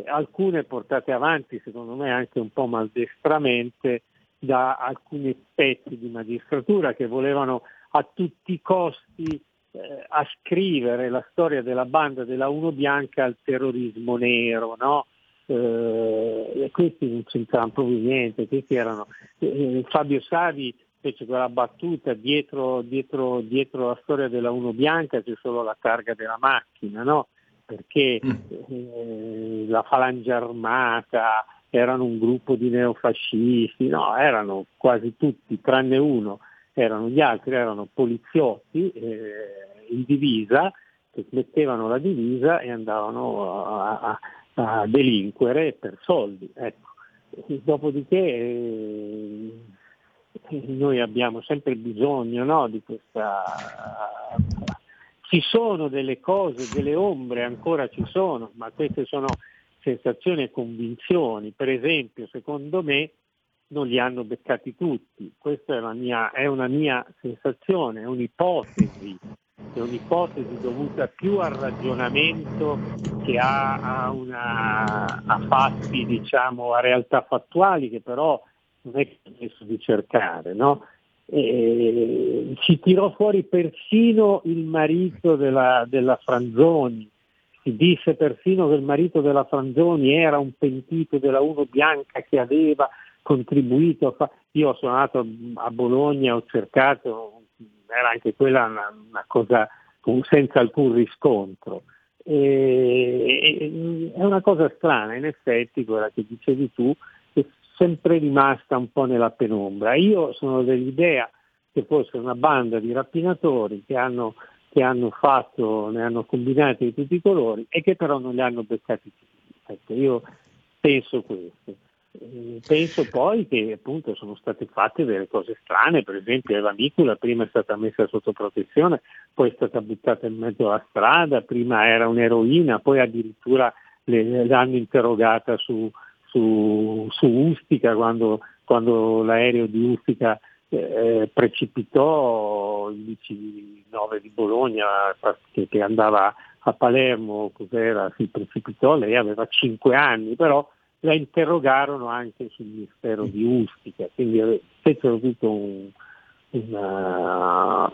alcune portate avanti secondo me anche un po' maldestramente da alcuni pezzi di magistratura che volevano a tutti i costi eh, ascrivere la storia della banda della Uno Bianca al terrorismo nero, no? Eh, questi non c'entravano proprio niente, questi erano eh, Fabio Savi fece quella battuta dietro, dietro, dietro, la storia della Uno Bianca c'è solo la targa della macchina, no? perché mm. eh, la falange armata erano un gruppo di neofascisti, no, erano quasi tutti, tranne uno, erano gli altri erano poliziotti eh, in divisa che mettevano la divisa e andavano a, a, a delinquere per soldi. Ecco. Dopodiché eh, noi abbiamo sempre bisogno no, di questa ci sono delle cose, delle ombre, ancora ci sono, ma queste sono sensazioni e convinzioni. Per esempio, secondo me, non li hanno beccati tutti. Questa è una mia, è una mia sensazione, è un'ipotesi, è un'ipotesi dovuta più al ragionamento che a, a, una, a fatti, diciamo, a realtà fattuali che però non è permesso di cercare, no? E ci tirò fuori persino il marito della, della Franzoni, si disse persino che il marito della Franzoni era un pentito della Uno Bianca che aveva contribuito. Io sono andato a Bologna, ho cercato, era anche quella una, una cosa senza alcun riscontro. E, è una cosa strana, in effetti, quella che dicevi tu, è sempre rimasta un po' nella penombra. Io sono dell'idea che fosse una banda di rapinatori che hanno, che hanno fatto, ne hanno combinati di tutti i colori e che però non li hanno beccati tutti. Ecco, io penso questo. Eh, penso poi che appunto sono state fatte delle cose strane, per esempio Eva Micula prima è stata messa sotto protezione, poi è stata buttata in mezzo alla strada, prima era un'eroina, poi addirittura le, l'hanno interrogata su, su, su Ustica quando, quando, l'aereo di Ustica eh, precipitò il 19 di Bologna che, che andava a Palermo, cos'era, si precipitò, lei aveva 5 anni, però la interrogarono anche sul mistero di Ustica, quindi fecero tutto un, una,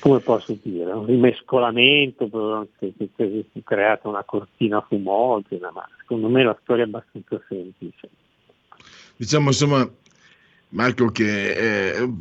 come posso dire, un rimescolamento, fu creata una cortina fumogena, ma secondo me la storia è abbastanza semplice. Diciamo insomma, Marco, che eh,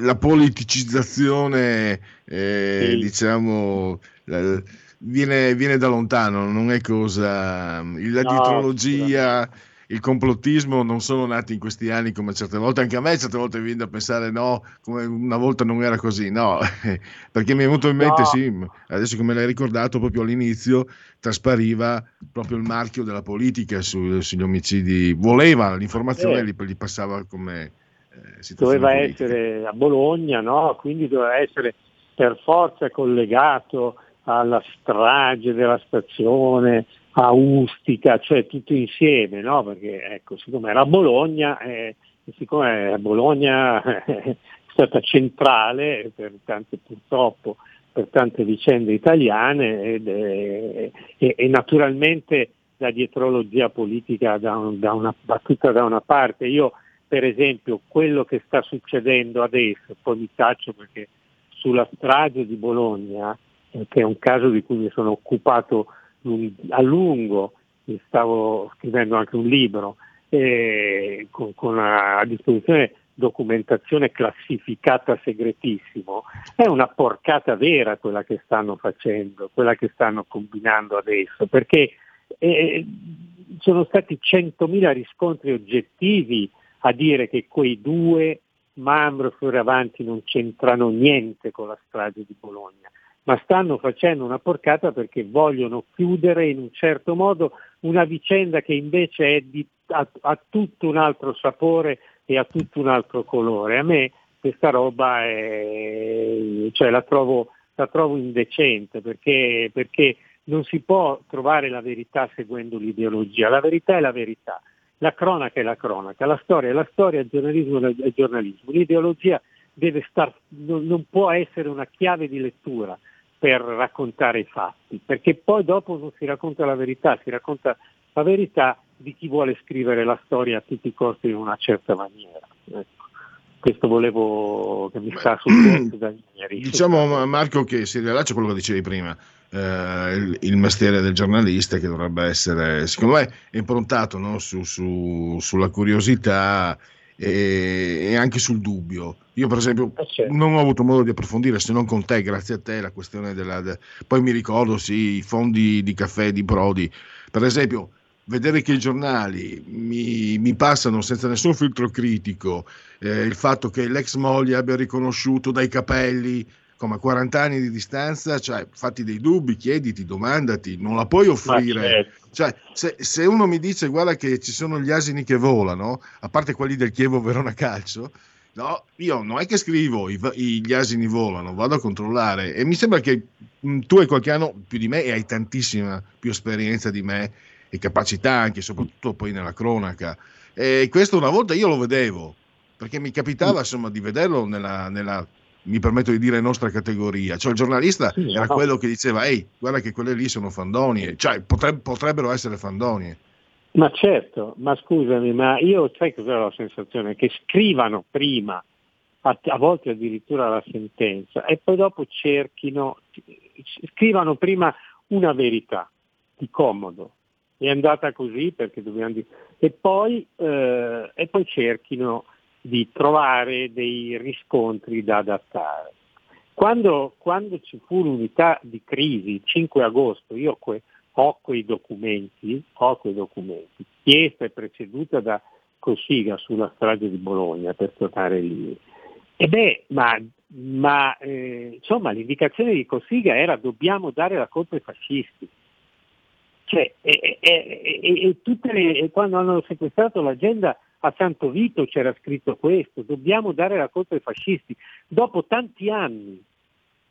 la politicizzazione, eh, sì. diciamo, la, viene, viene, da lontano, non è cosa. La no, dietrologia, il complottismo non sono nati in questi anni come certe volte, anche a me certe volte viene da pensare no, come una volta non era così, no, (laughs) perché mi è venuto in mente, no. sì, adesso che me l'hai ricordato, proprio all'inizio traspariva proprio il marchio della politica su, sugli omicidi, voleva l'informazione, eh. gli, gli passava come... Eh, doveva politica. essere a Bologna, no? quindi doveva essere per forza collegato alla strage della stazione, a Ustica, cioè tutto insieme, no? perché ecco, siccome era Bologna, eh, siccome Bologna è stata centrale per tante, purtroppo per tante vicende italiane ed, e, e, naturalmente la dietrologia politica da, un, da una, battuta da una parte. Io per esempio quello che sta succedendo adesso, poi mi taccio perché sulla strage di Bologna che è un caso di cui mi sono occupato a lungo, stavo scrivendo anche un libro, eh, con, con a, a disposizione documentazione classificata segretissimo, è una porcata vera quella che stanno facendo, quella che stanno combinando adesso, perché eh, sono stati 100.000 riscontri oggettivi a dire che quei due, Mambro e Fioravanti, non c'entrano niente con la strage di Bologna ma stanno facendo una porcata perché vogliono chiudere in un certo modo una vicenda che invece di, ha, ha, tutto un altro sapore e ha tutto un altro colore. A me questa roba è, cioè, la, trovo, la, trovo, indecente perché, perché non si può trovare la verità seguendo l'ideologia, la verità è la verità, la cronaca è la cronaca, la storia è la storia, il giornalismo è il giornalismo, l'ideologia deve star, non, non può essere una chiave di lettura per raccontare i fatti, perché poi dopo non si racconta la verità, si racconta la verità di chi vuole scrivere la storia a tutti i costi in una certa maniera. Ecco. Questo volevo che mi sta sul (clears throat) da ieri. Diciamo Marco che si riallaccia a quello che dicevi prima, eh, il, il, mestiere del giornalista che dovrebbe essere, secondo me, improntato no? su, su, sulla curiosità e, e anche sul dubbio. Io per esempio eh, certo. non ho avuto modo di approfondire, se non con te, grazie a te, la questione della... De... Poi mi ricordo, sì, i fondi di caffè di Brodi. Per esempio, vedere che i giornali mi, mi passano senza nessun filtro critico eh, il fatto che l'ex moglie abbia riconosciuto dai capelli come a 40 anni di distanza, cioè fatti dei dubbi, chiediti, domandati, non la puoi offrire. Certo. Cioè, se, se, uno mi dice guarda che ci sono gli asini che volano, a parte quelli del Chievo Verona Calcio, No, io non è che scrivo i, i, gli asini volano, vado a controllare e mi sembra che mh, tu hai qualche anno più di me e hai tantissima più esperienza di me e capacità anche, soprattutto poi nella cronaca. E questo una volta io lo vedevo, perché mi capitava insomma di vederlo nella, nella mi permetto di dire nostra categoria, cioè il giornalista sì, era no. quello che diceva ehi guarda che quelle lì sono fandonie, cioè potreb- potrebbero essere fandonie. Ma certo, ma scusami, ma io sai cos'è la sensazione? Che scrivano prima, a, a volte addirittura la sentenza, e poi dopo cerchino, scrivano prima una verità, di comodo, è andata così perché dobbiamo dire, e poi, eh, e poi cerchino di trovare dei riscontri da adattare. Quando, quando ci fu l'unità di crisi, il 5 agosto, io que, ho quei documenti, ho quei documenti, chiesta e preceduta da Cossiga sulla strage di Bologna, per tornare lì. E beh, ma, ma eh, insomma l'indicazione di Cossiga era dobbiamo dare la colpa ai fascisti. Cioè, e, e, e, le, quando hanno sequestrato l'agenda a Santo Vito c'era scritto questo, dobbiamo dare la colpa ai fascisti. Dopo tanti anni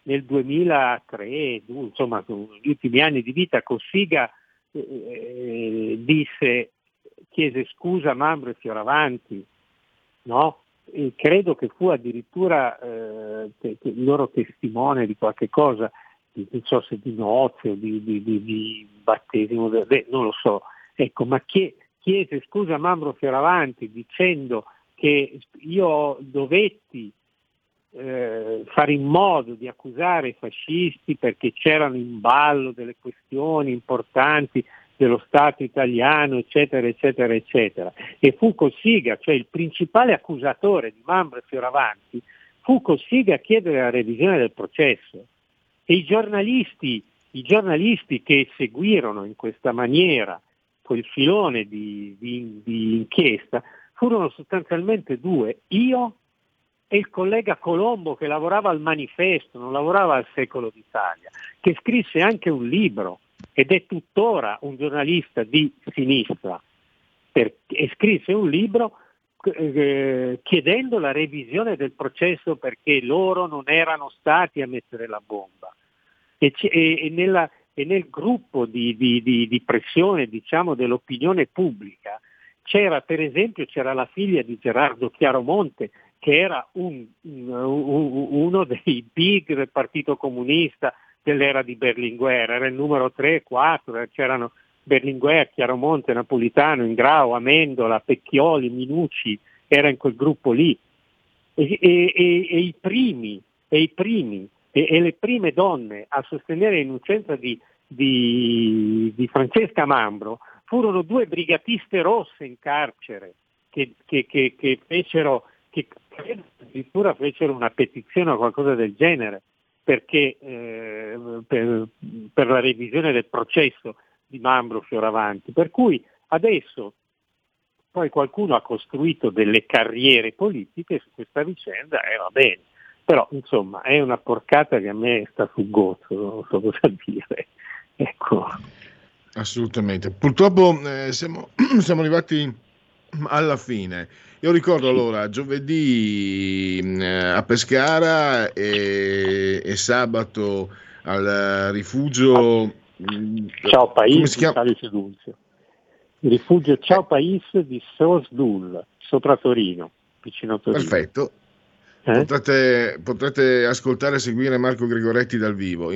nel 2003, insomma, negli ultimi anni di vita, Cossiga eh, eh, disse, chiese scusa a Mambro e Fioravanti, no? E credo che fu addirittura eh, il loro testimone di qualche cosa, di, non so se di nozze o di, di, di, di battesimo, non lo so, ecco, ma che, chiese scusa a Mambro Fioravanti dicendo che io dovetti eh, fare in modo di accusare i fascisti perché c'erano in ballo delle questioni importanti dello Stato italiano, eccetera, eccetera, eccetera. E fu Cossiga, cioè il principale accusatore di Mambro Fioravanti, fu Cossiga a chiedere la revisione del processo. E i giornalisti, i giornalisti che seguirono in questa maniera quel filone di, di, di inchiesta furono sostanzialmente due, io e il collega Colombo che lavorava al manifesto, non lavorava al Secolo d'Italia, che scrisse anche un libro ed è tuttora un giornalista di sinistra per, e scrisse un libro eh, chiedendo la revisione del processo perché loro non erano stati a mettere la bomba. E, e, e, nella, e nel gruppo di, di, di, di pressione diciamo, dell'opinione pubblica c'era per esempio c'era la figlia di Gerardo Chiaromonte che era un, un, uno dei big del Partito Comunista dell'era di Berlinguer, era il numero 3 e 4, c'erano Berlinguer, Chiaromonte, Napolitano, Ingrao, Amendola, Pecchioli, Minucci, era in quel gruppo lì. E, e, e, e i primi, i primi e, le prime donne a sostenere l'innocenza di, di, di Francesca Mambro furono due brigatiste rosse in carcere che, che, che, che fecero che addirittura fecero una petizione o qualcosa del genere perché, eh, per, per, la revisione del processo di Mambro Fioravanti. Per cui adesso poi qualcuno ha costruito delle carriere politiche su questa vicenda e eh, va bene. Però insomma è una porcata che a me sta sul gozzo, non so cosa dire. Ecco. Assolutamente. Purtroppo eh, siamo, (clears throat) siamo arrivati alla fine. Io ricordo allora giovedì eh, a Pescara e, e, sabato al rifugio. Mm, Ciao Dulce. Il rifugio Ciao Paese di Sosdul, sopra Torino, vicino a Torino. Perfetto. Eh? Potrete, potrete, ascoltare e seguire Marco Gregoretti dal vivo.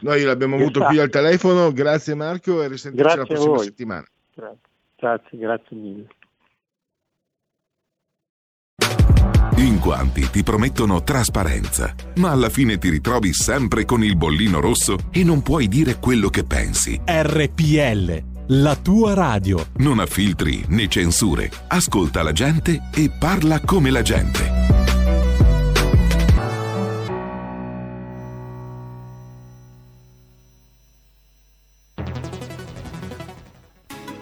Noi l'abbiamo avuto esatto. qui al telefono. Grazie Marco e risentirci la prossima settimana. Grazie. grazie, grazie mille. In quanti ti promettono trasparenza, ma alla fine ti ritrovi sempre con il bollino rosso e non puoi dire quello che pensi. RPL, la tua radio. Non ha filtri né censure. Ascolta la gente e parla come la gente.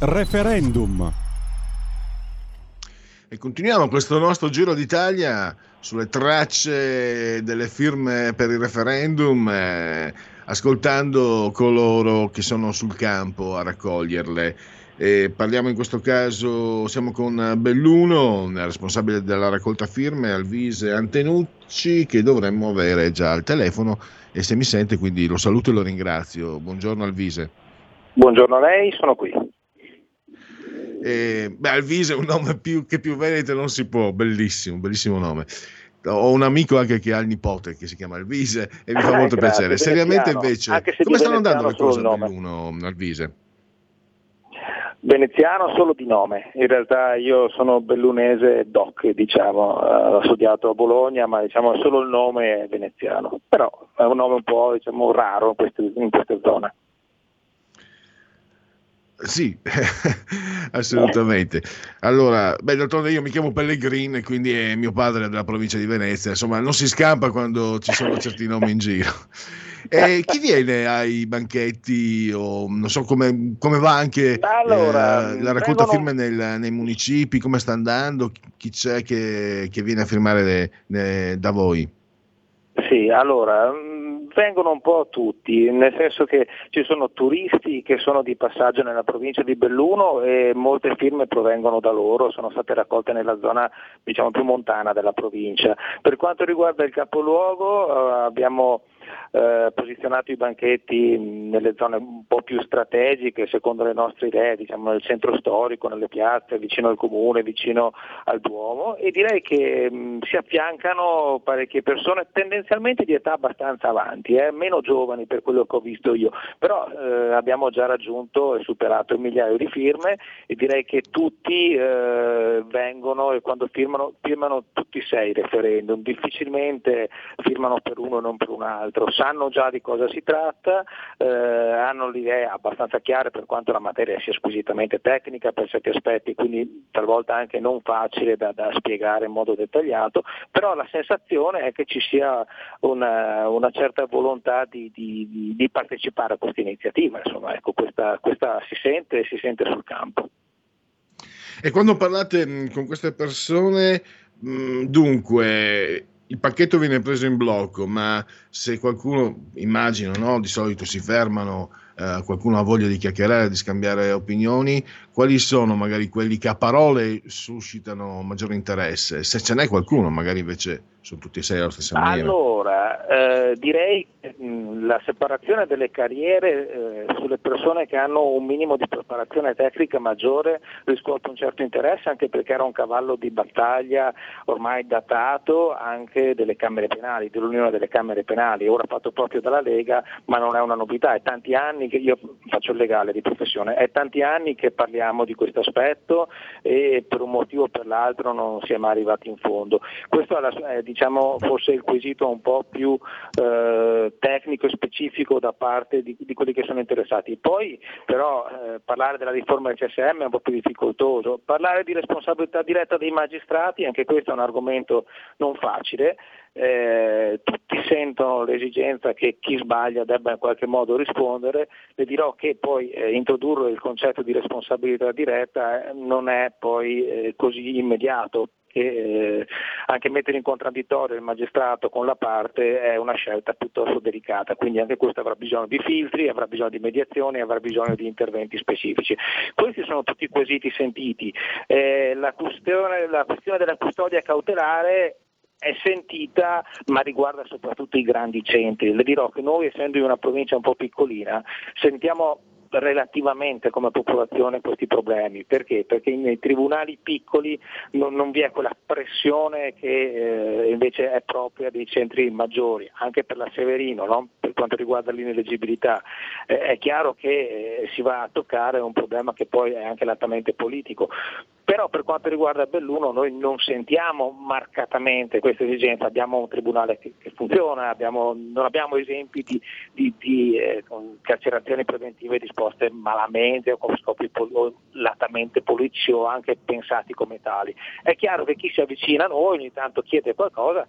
Referendum. E continuiamo questo nostro giro d'Italia sulle tracce delle firme per il referendum, eh, ascoltando coloro che sono sul campo a raccoglierle. E parliamo in questo caso, siamo con Belluno, responsabile della raccolta firme, Alvise Antenucci, che dovremmo avere già al telefono e se mi sente quindi lo saluto e lo ringrazio. Buongiorno Alvise. Buongiorno a lei, sono qui. Eh, beh, Alvise è un nome più, che più venete non si può, bellissimo, bellissimo nome. Ho un amico anche che ha il nipote che si chiama Alvise e mi fa Ah, molto grazie, piacere. Seriamente invece, come stanno andando le cose Belluno, Alvise? Veneziano solo di nome, in realtà io sono bellunese doc, diciamo, eh, ho studiato a Bologna, ma diciamo solo il nome è veneziano, però è un nome un po' diciamo, raro in queste, in queste zone. Sì, (laughs) assolutamente. Allora, beh, d'altronde io mi chiamo Pellegrin, quindi è mio padre della provincia di Venezia, insomma, non si scampa quando ci sono (laughs) certi nomi in giro. E chi viene ai banchetti o non so come, come va anche Allora, eh, la raccolta vengono- firme nel- nei municipi, come sta andando, chi c'è che, che viene a firmare le- le- da voi? Sì, allora, mh, vengono un po' tutti, nel senso che ci sono turisti che sono di passaggio nella provincia di Belluno e molte firme provengono da loro, sono state raccolte nella zona diciamo più montana della provincia. Per quanto riguarda il capoluogo eh, abbiamo eh, posizionato i banchetti nelle zone un po' più strategiche secondo le nostre idee, diciamo nel centro storico, nelle piazze, vicino al comune, vicino al Duomo. E direi che mh, si affiancano parecchie persone tendenzialmente di età abbastanza avanti, eh, meno giovani per quello che ho visto io, però eh, abbiamo già raggiunto e superato il migliaio di firme e direi che tutti eh, vengono e quando firmano, firmano tutti sei referendum, difficilmente firmano per uno e non per un altro, sanno già di cosa si tratta, eh, hanno l'idea abbastanza chiara per quanto la materia sia squisitamente tecnica per certi aspetti, quindi talvolta anche non facile da, da spiegare in modo dettagliato, però la sensazione è che ci sia una, una certa volontà di, di- di- partecipare a questa iniziativa, insomma, ecco, questa, questa si sente si sente sul campo. E quando parlate mh, con queste persone, mh, dunque, il pacchetto viene preso in blocco, ma se qualcuno, immagino, no, di solito si fermano, eh, qualcuno ha voglia di chiacchierare, di scambiare opinioni, quali sono magari quelli che a parole suscitano maggiore interesse? Se ce n'è qualcuno, magari invece sono tutti e sei alla stessa maniera. Allora, eh, direi che mh, la separazione delle carriere eh, sulle persone che hanno un minimo di preparazione tecnica maggiore riscuote un certo interesse anche perché era un cavallo di battaglia ormai datato anche delle Camere Penali, dell'Unione delle Camere Penali, ora fatto proprio dalla Lega, ma non è una novità, è tanti anni che io faccio il legale di professione, è tanti anni che parliamo di questo aspetto e per un motivo o per l'altro non si è mai arrivati in fondo. Questo è, diciamo, forse il quesito un po' più eh, tecnico e specifico da parte di, di quelli che sono interessati. Poi però eh, parlare della riforma del CSM è un po' più difficoltoso, parlare di responsabilità diretta dei magistrati, anche questo è un argomento non facile. Eh, tutti sentono l'esigenza che chi sbaglia debba in qualche modo rispondere, le dirò che poi eh, introdurre il concetto di responsabilità diretta eh, non è poi eh, così immediato che eh, anche mettere in contraddittorio il magistrato con la parte è una scelta piuttosto delicata, quindi anche questo avrà bisogno di filtri, avrà bisogno di mediazioni, avrà bisogno di interventi specifici. Questi sono tutti i quesiti sentiti. Eh, la, questione, la questione della custodia cautelare è sentita ma riguarda soprattutto i grandi centri. Le dirò che noi essendo in una provincia un po' piccolina sentiamo relativamente come popolazione questi problemi. Perché? Perché nei tribunali piccoli non, non vi è quella pressione che eh, invece è propria dei centri maggiori, anche per la Severino, no? per quanto riguarda l'ineleggibilità. Eh, è chiaro che eh, si va a toccare un problema che poi è anche lattamente politico. Però per quanto riguarda Belluno noi non sentiamo marcatamente questa esigenza, abbiamo un tribunale che, che funziona, abbiamo- non abbiamo esempi di, di- di, eh, carcerazioni preventive disposte malamente o con scopi pol- o lattamente politici o anche pensati come tali. È chiaro che chi si avvicina a noi ogni tanto chiede qualcosa,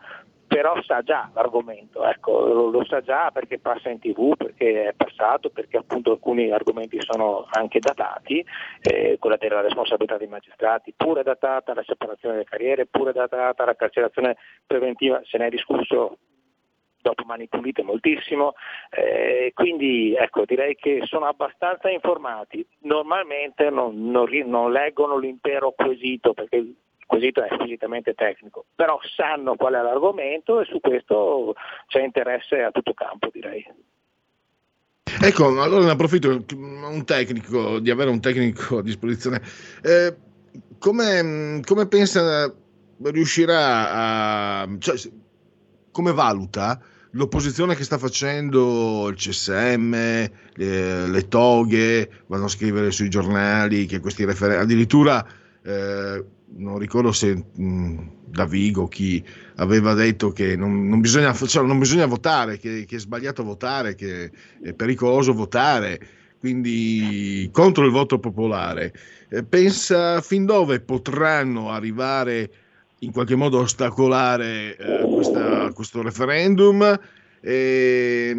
però sa già l'argomento, ecco, lo, lo sa già perché passa in tv, perché è passato, perché appunto alcuni argomenti sono anche datati, eh, quella della responsabilità dei magistrati, pure datata la separazione delle carriere, pure datata la carcerazione preventiva, se ne è discusso dopo Mani Pulite moltissimo, eh, quindi ecco, direi che sono abbastanza informati, normalmente non, non non leggono l'intero quesito perché quesito è squisitamente tecnico, però sanno qual è l'argomento e su questo c'è interesse a tutto campo direi. Ecco, allora ne approfitto un tecnico, di avere un tecnico a disposizione. Eh, come, pensa riuscirà a... Cioè, come valuta l'opposizione che sta facendo il CSM, le, le toghe, vanno a scrivere sui giornali che questi referendum, addirittura eh, non ricordo se mh, da Vigo chi aveva detto che non, non, bisogna, cioè, non bisogna, votare, che, che, è sbagliato votare, che è pericoloso votare, quindi contro il voto popolare. Eh, pensa fin dove potranno arrivare in qualche modo a ostacolare eh, questa, questo referendum e,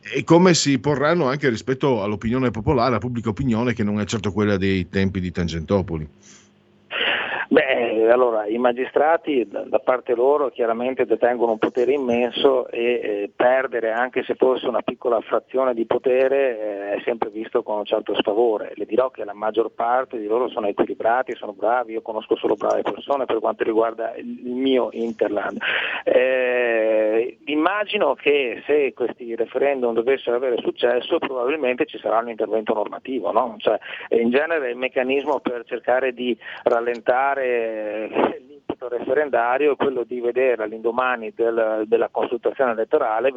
e, come si porranno anche rispetto all'opinione popolare, alla pubblica opinione che non è certo quella dei tempi di Tangentopoli. Allora i magistrati da parte loro chiaramente detengono un potere immenso e eh, perdere anche se fosse una piccola frazione di potere eh, è sempre visto con un certo sfavore. Le dirò che la maggior parte di loro sono equilibrati, sono bravi, io conosco solo brave persone per quanto riguarda il mio Interland. Eh, immagino che se questi referendum dovessero avere successo probabilmente ci sarà un intervento normativo, no? cioè, in genere il meccanismo per cercare di rallentare l'impeto referendario è quello di vedere all'indomani del, della consultazione elettorale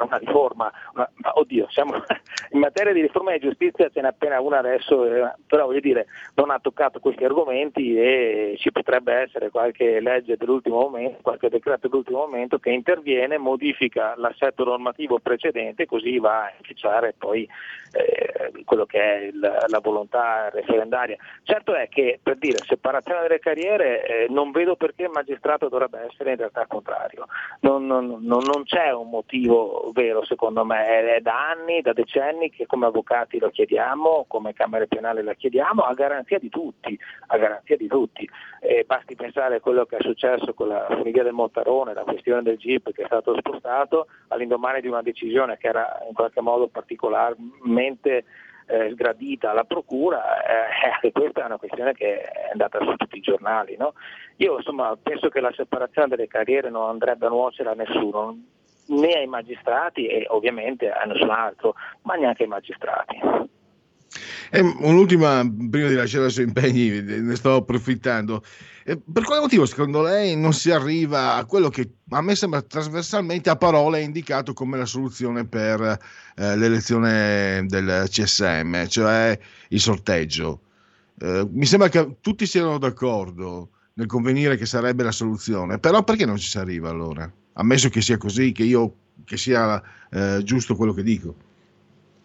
una riforma, una, oddio, siamo (laughs) in materia di riforma di giustizia ce n'è appena una adesso, eh, però voglio dire, non ha toccato questi argomenti e ci potrebbe essere qualche legge dell'ultimo momento, qualche decreto dell'ultimo momento che interviene, modifica l'assetto normativo precedente, così va a inficiare poi eh, quello che è il, la volontà referendaria. Certo è che per dire separazione delle carriere eh, non vedo perché il magistrato dovrebbe essere in realtà contrario, non, non, non, c'è un motivo vero secondo me, è, da anni, da decenni che come avvocati lo chiediamo, come Camere Penali lo chiediamo, a garanzia di tutti, garanzia di tutti. Eh, basti pensare a quello che è successo con la funivia del Montarone, la questione del GIP che è stato spostato all'indomani di una decisione che era in qualche modo particolarmente eh, sgradita alla procura, eh, (laughs) questa è una questione che è andata su tutti i giornali. No? Io insomma, penso che la separazione delle carriere non andrebbe a nuocere a nessuno, né ai magistrati e ovviamente a nessun altro, ma neanche ai magistrati. E un'ultima, prima di lasciare i suoi impegni, ne sto approfittando. Per quale motivo secondo lei non si arriva a quello che a me sembra trasversalmente a parole indicato come la soluzione per eh, l'elezione del CSM, cioè il sorteggio? Eh, mi sembra che tutti siano d'accordo nel convenire che sarebbe la soluzione, però perché non ci si arriva allora? Ammesso che sia così, che, io, che sia eh, giusto quello che dico.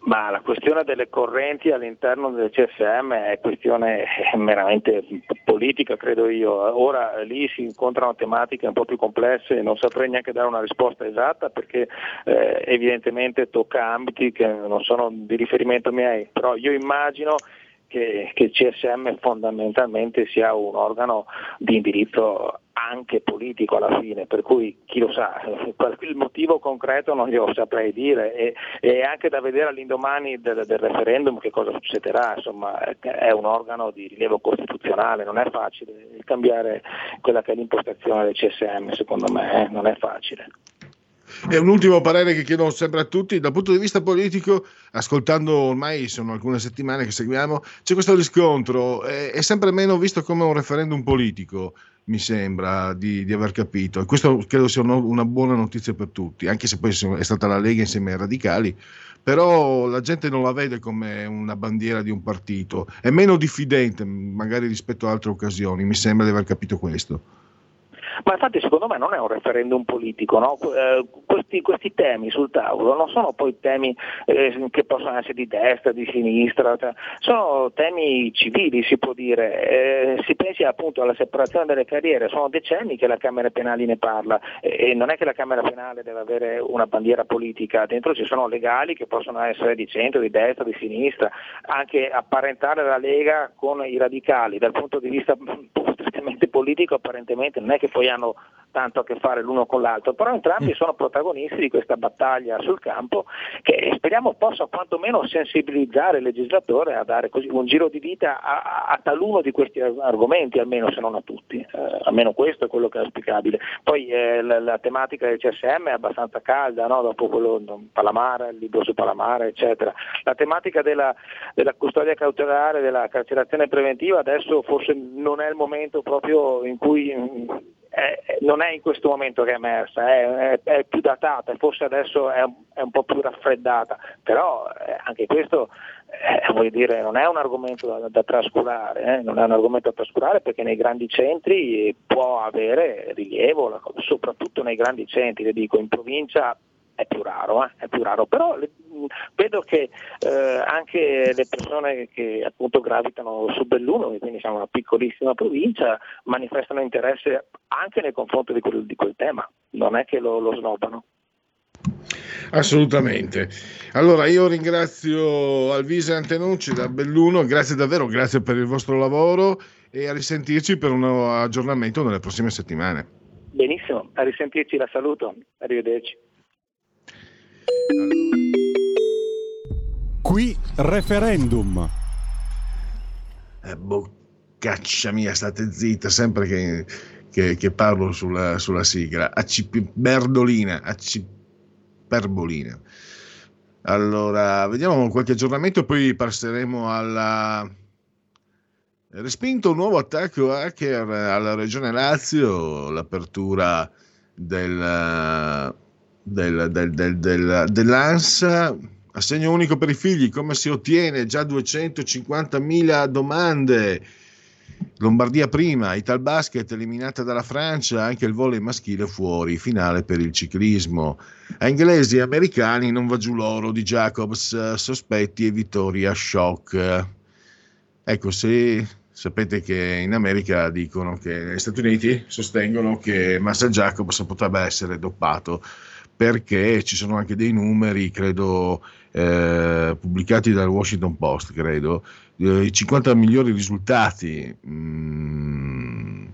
Ma la questione delle correnti all'interno del CSM è questione meramente politica, credo io. Ora lì si incontrano tematiche un po' più complesse e non saprei neanche dare una risposta esatta perché eh, evidentemente tocca ambiti che non sono di riferimento miei, però io immagino che, che CSM fondamentalmente sia un organo di indirizzo anche politico alla fine, per cui chi lo sa, (laughs) il motivo concreto non glielo saprei dire e, e anche da vedere all'indomani del, del, referendum che cosa succederà, insomma è un organo di rilievo costituzionale, non è facile cambiare quella che è l'impostazione del CSM, secondo me eh, non è facile. E un ultimo parere che chiedo sempre a tutti, dal punto di vista politico, ascoltando ormai sono alcune settimane che seguiamo, c'è questo riscontro, è, è sempre meno visto come un referendum politico, mi sembra di, di aver capito. E questo credo sia una buona notizia per tutti, anche se poi è stata la Lega insieme ai radicali, però la gente non la vede come una bandiera di un partito, è meno diffidente magari rispetto a altre occasioni, mi sembra di aver capito questo. Ma infatti secondo me non è un referendum politico, no? eh, questi, questi, temi sul tavolo non sono poi temi eh, che possono essere di destra, di sinistra, cioè, sono temi civili si può dire, eh, si pensi appunto alla separazione delle carriere, sono decenni che la Camera Penale ne parla e non è che la Camera Penale deve avere una bandiera politica, dentro ci sono legali che possono essere di centro, di destra, di sinistra, anche apparentare la Lega con i radicali dal punto di vista (laughs) politico apparentemente non è che poi hanno tanto a che fare l'uno con l'altro, però entrambi mm. sono protagonisti di questa battaglia sul campo che speriamo possa quantomeno sensibilizzare il legislatore a dare così un giro di vita a, a taluno di questi argomenti, almeno se non a tutti, eh, almeno questo è quello che è auspicabile. Poi eh, la, la, tematica del CSM è abbastanza calda, no? dopo quello Palamara, il libro su Palamara, eccetera. La tematica della, della custodia cautelare, della carcerazione preventiva adesso forse non è il momento proprio in cui eh, non è in questo momento che è emersa, è, è, è più datata, forse adesso è, è, un po' più raffreddata, però eh, anche questo eh, dire, non è un argomento da, da trascurare, eh, non è un argomento da trascurare perché nei grandi centri può avere rilievo, soprattutto nei grandi centri, le dico, in provincia è più raro, eh? è più raro. però le, vedo che eh, anche le persone che appunto gravitano su Belluno, che quindi siamo una piccolissima provincia, manifestano interesse anche nei confronti di quel, di quel tema, non è che lo, lo snobbano. Assolutamente. Allora io ringrazio Alvise Antenucci da Belluno, grazie davvero, grazie per il vostro lavoro e a risentirci per un aggiornamento nelle prossime settimane. Benissimo, a risentirci, la saluto, arrivederci. Qui referendum. Eh, boccaccia mia, state zitta, sempre che, che, che parlo sulla, sulla sigla. ACP, Berdolina, ACP Perbolina. Allora, vediamo qualche aggiornamento poi passeremo alla... Respinto un nuovo attacco hacker alla regione Lazio, l'apertura del, del, del, del, dell'ANSA, assegno unico per i figli, come si ottiene? Già 250.000 domande Lombardia prima, Ital Basket eliminata dalla Francia, anche il volley maschile fuori, finale per il ciclismo. A inglesi e americani non va giù l'oro di Jacobs, sospetti e vittoria shock. Ecco, se sapete che in America dicono che negli Stati Uniti sostengono che Massa Jacobs potrebbe essere doppato perché ci sono anche dei numeri, credo, eh, pubblicati dal Washington Post, credo, eh, i 50 migliori risultati mh, mm,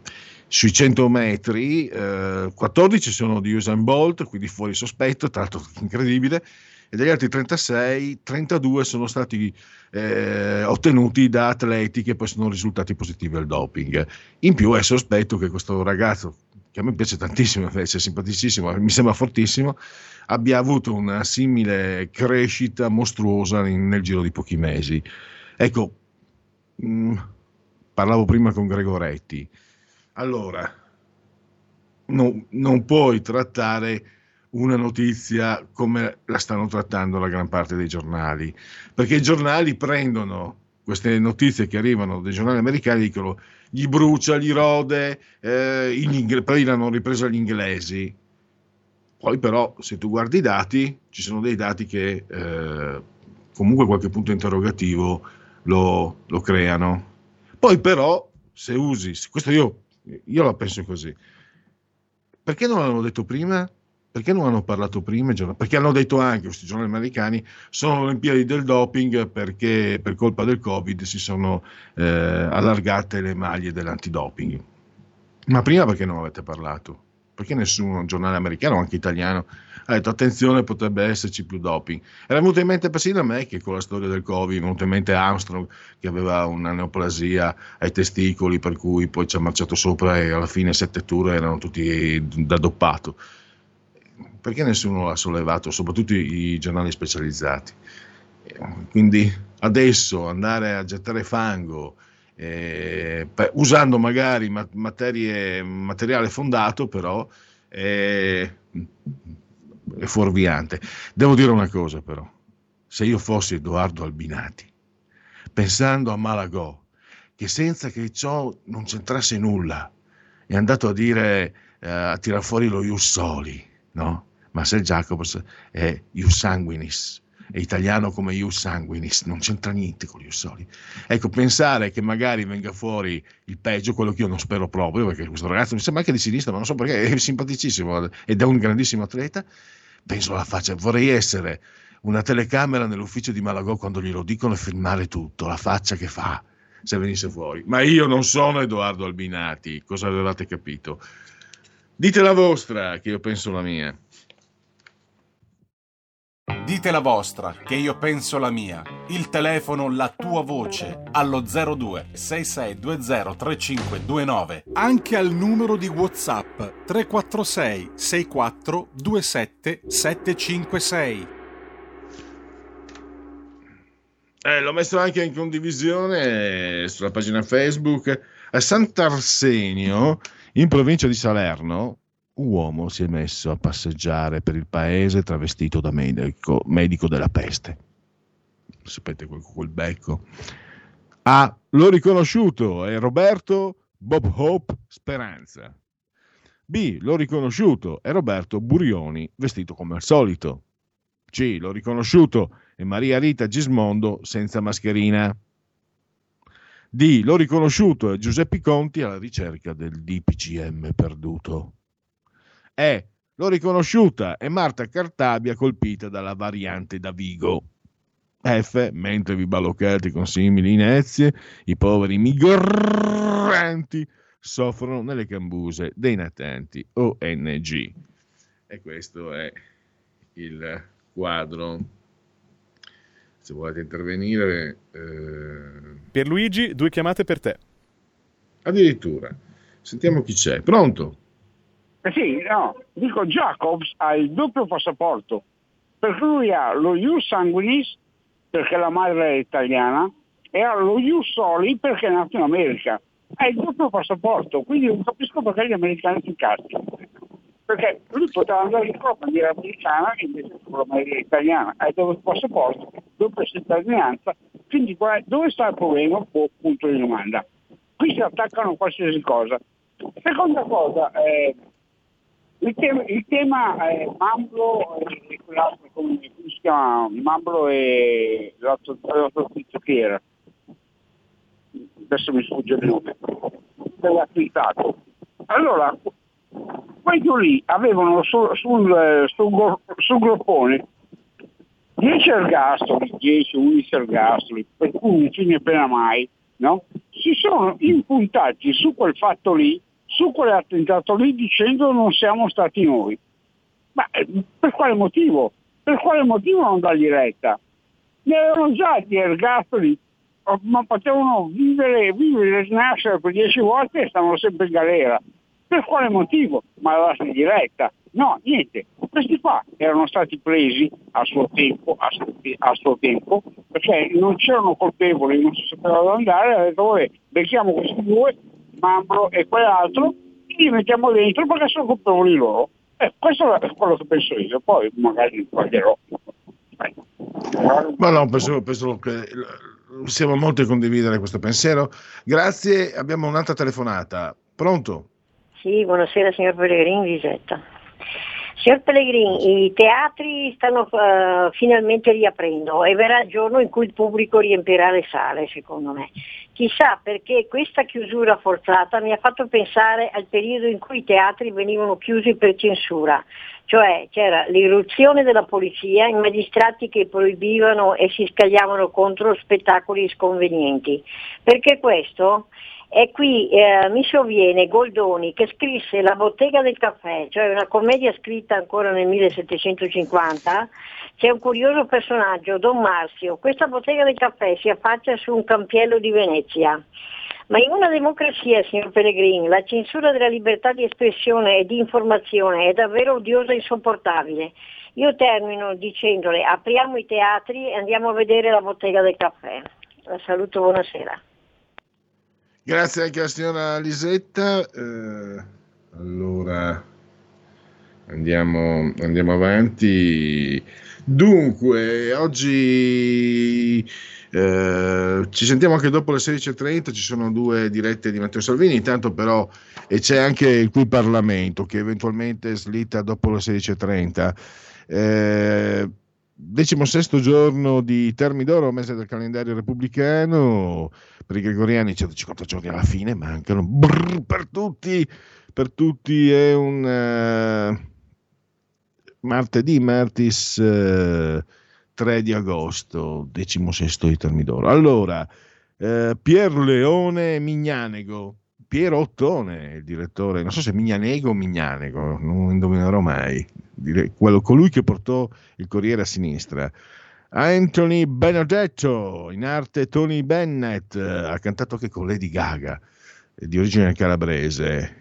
sui 100 metri, eh, 14 sono di Usain Bolt, quindi fuori sospetto, tra l'altro incredibile, e degli altri 36, 32 sono stati eh, ottenuti da atleti che poi sono risultati positivi al doping. In più è sospetto che questo ragazzo, che a me piace tantissimo, (laughs) invece è simpaticissimo, mi sembra fortissimo, abbia avuto una simile crescita mostruosa in, nel giro di pochi mesi. Ecco, mh, mm, parlavo prima con Gregoretti. Allora, no, non puoi trattare una notizia come la stanno trattando la gran parte dei giornali, perché i giornali prendono queste notizie che arrivano dai giornali americani e dicono gli brucia, gli rode, eh, poi l'hanno ripresa gli inglesi. Poi però se tu guardi i dati, ci sono dei dati che eh, comunque qualche punto interrogativo lo, lo creano. Poi però, se usi, questo io, io la penso così, perché non l'hanno detto prima? Perché non hanno parlato prima? Perché hanno detto anche questi giornali americani sono Olimpiadi del doping perché per colpa del Covid si sono eh, allargate le maglie dell'antidoping. Ma prima perché non avete parlato? Perché nessun giornale americano, anche italiano, ha detto attenzione potrebbe esserci più doping. Era venuto in mente persino a me che con la storia del Covid, è venuto in mente Armstrong che aveva una neoplasia ai testicoli per cui poi ci ha marciato sopra e alla fine sette tour erano tutti da doppato. Perché nessuno l'ha sollevato, soprattutto i, giornali specializzati? Quindi adesso andare a gettare fango, eh, usando magari materie, materiale fondato, però eh, è fuorviante. Devo dire una cosa però, se io fossi Edoardo Albinati, pensando a Malagò, che senza che ciò non c'entrasse nulla, è andato a dire, eh, a tirar fuori lo Ius Soli, no? Marcel Jacobs è Ius Sanguinis, è italiano come Ius Sanguinis, non c'entra niente con Ius Soli. Ecco, pensare che magari venga fuori il peggio, quello che io non spero proprio, perché questo ragazzo mi sembra anche di sinistra, ma non so perché, è simpaticissimo ed è un grandissimo atleta, penso alla faccia, vorrei essere una telecamera nell'ufficio di Malagò quando glielo dicono e filmare tutto, la faccia che fa se venisse fuori. Ma io non sono Edoardo Albinati, cosa avevate capito? Dite la vostra, che io penso la mia. Dite la vostra, che io penso la mia. Il telefono, la tua voce, allo 02 6620 3529. Anche al numero di WhatsApp 346 64 27 756. Eh, l'ho messo anche in condivisione sulla pagina Facebook. A Sant'Arsenio In provincia di Salerno, uomo si è messo a passeggiare per il paese travestito da medico, medico della peste. Sapete quel, quel becco? Ah, l'ho riconosciuto, è Roberto Bob Hope Speranza. B, l'ho riconosciuto, è Roberto Burioni, vestito come al solito. C, l'ho riconosciuto, è Maria Rita Gismondo senza mascherina. D, l'ho riconosciuto, è Giuseppe Conti alla ricerca del DPCM perduto. E, l'ho riconosciuta, è Marta Cartabia colpita dalla variante da Vigo. F, mentre vi baloccate con simili inezie, i poveri migranti soffrono nelle cambuse dei natanti ONG. E questo è il quadro. Se volete intervenire... Eh... Pierluigi, due chiamate per te. Addirittura. Sentiamo chi c'è. Pronto? Eh sì, no, dico Jacobs ha il doppio passaporto, perché lui ha lo Ius Sanguinis, perché la madre è italiana, e ha lo Ius Soli perché è nato in America. Ha il doppio passaporto, quindi non capisco perché gli americani si incazzano. Perché lui poteva andare in Coppa di americana invece con la madre italiana, ha il doppio passaporto, doppia cittadinanza, quindi dove sta il problema? Boh, punto di domanda. Qui si attaccano a qualsiasi cosa. Seconda cosa, eh, il tema, il tema è Mambro e quell'altro, come, si chiama? Mambro e l'altro, l'altro tizio che era. Adesso mi sfugge il nome. L'ha twittato. Allora, due lì avevano sul, sul, sul, sul groppone 10 ergastoli, 10, 11 ergastoli, per cui non fine appena mai, no? Si sono impuntati su quel fatto lì su quell'attentato lì dicendo non siamo stati noi. Ma eh, per quale motivo? Per quale motivo non dargli retta? Ne avevano già di ergastoli, oh, ma potevano vivere, vivere e rinascere per dieci volte e stavano sempre in galera. Per quale motivo? Ma darsi di retta? No, niente. Questi qua erano stati presi a suo tempo, a suo, a suo tempo perché non c'erano colpevoli, non si sapeva dove andare, ha detto, vabbè, becchiamo questi due, Mambro e quell'altro, li mettiamo dentro perché sono colpevoli loro. Eh, questo è quello che penso io, poi magari sbaglierò. Ma no, penso, penso che siamo molti a condividere questo pensiero. Grazie, abbiamo un'altra telefonata. Pronto? Sì, buonasera signor Pellegrini, Lisetta. Signor Pellegrini, i teatri stanno eh, finalmente riaprendo e verrà il giorno in cui il pubblico riempirà le sale, secondo me. Chissà perché questa chiusura forzata mi ha fatto pensare al periodo in cui i teatri venivano chiusi per censura, cioè c'era l'irruzione della polizia, i magistrati che proibivano e si scagliavano contro spettacoli sconvenienti. Perché questo? E qui eh, mi sovviene Goldoni che scrisse La bottega del caffè, cioè una commedia scritta ancora nel 1750. C'è un curioso personaggio, Don Marzio. Questa bottega del caffè si affaccia su un campiello di Venezia. Ma in una democrazia, signor Pellegrini, la censura della libertà di espressione e di informazione è davvero odiosa e insopportabile. Io termino dicendole apriamo i teatri e andiamo a vedere la bottega del caffè. La saluto, buonasera. Grazie anche alla signora Lisetta. Eh, allora andiamo, andiamo avanti. Dunque, oggi eh, ci sentiamo anche dopo le 16.30, ci sono due dirette di Matteo Salvini, intanto però e c'è anche il qui Parlamento che eventualmente slitta dopo le 16.30. Eh, decimo sesto giorno di Termidoro, mese del calendario repubblicano, per i gregoriani 150 giorni alla fine, mancano brrr, per tutti, per tutti è un uh, martedì, martis uh, 3 di agosto, decimo sesto di Termidoro. Allora, uh, Pier Leone Mignanego, Piero Ottone, il direttore, non so se Mignanego o Mignanego, non indovinerò mai, quello, colui che portò il Corriere a sinistra. Anthony Benedetto, in arte Tony Bennett, ha cantato anche con Lady Gaga, di origine calabrese.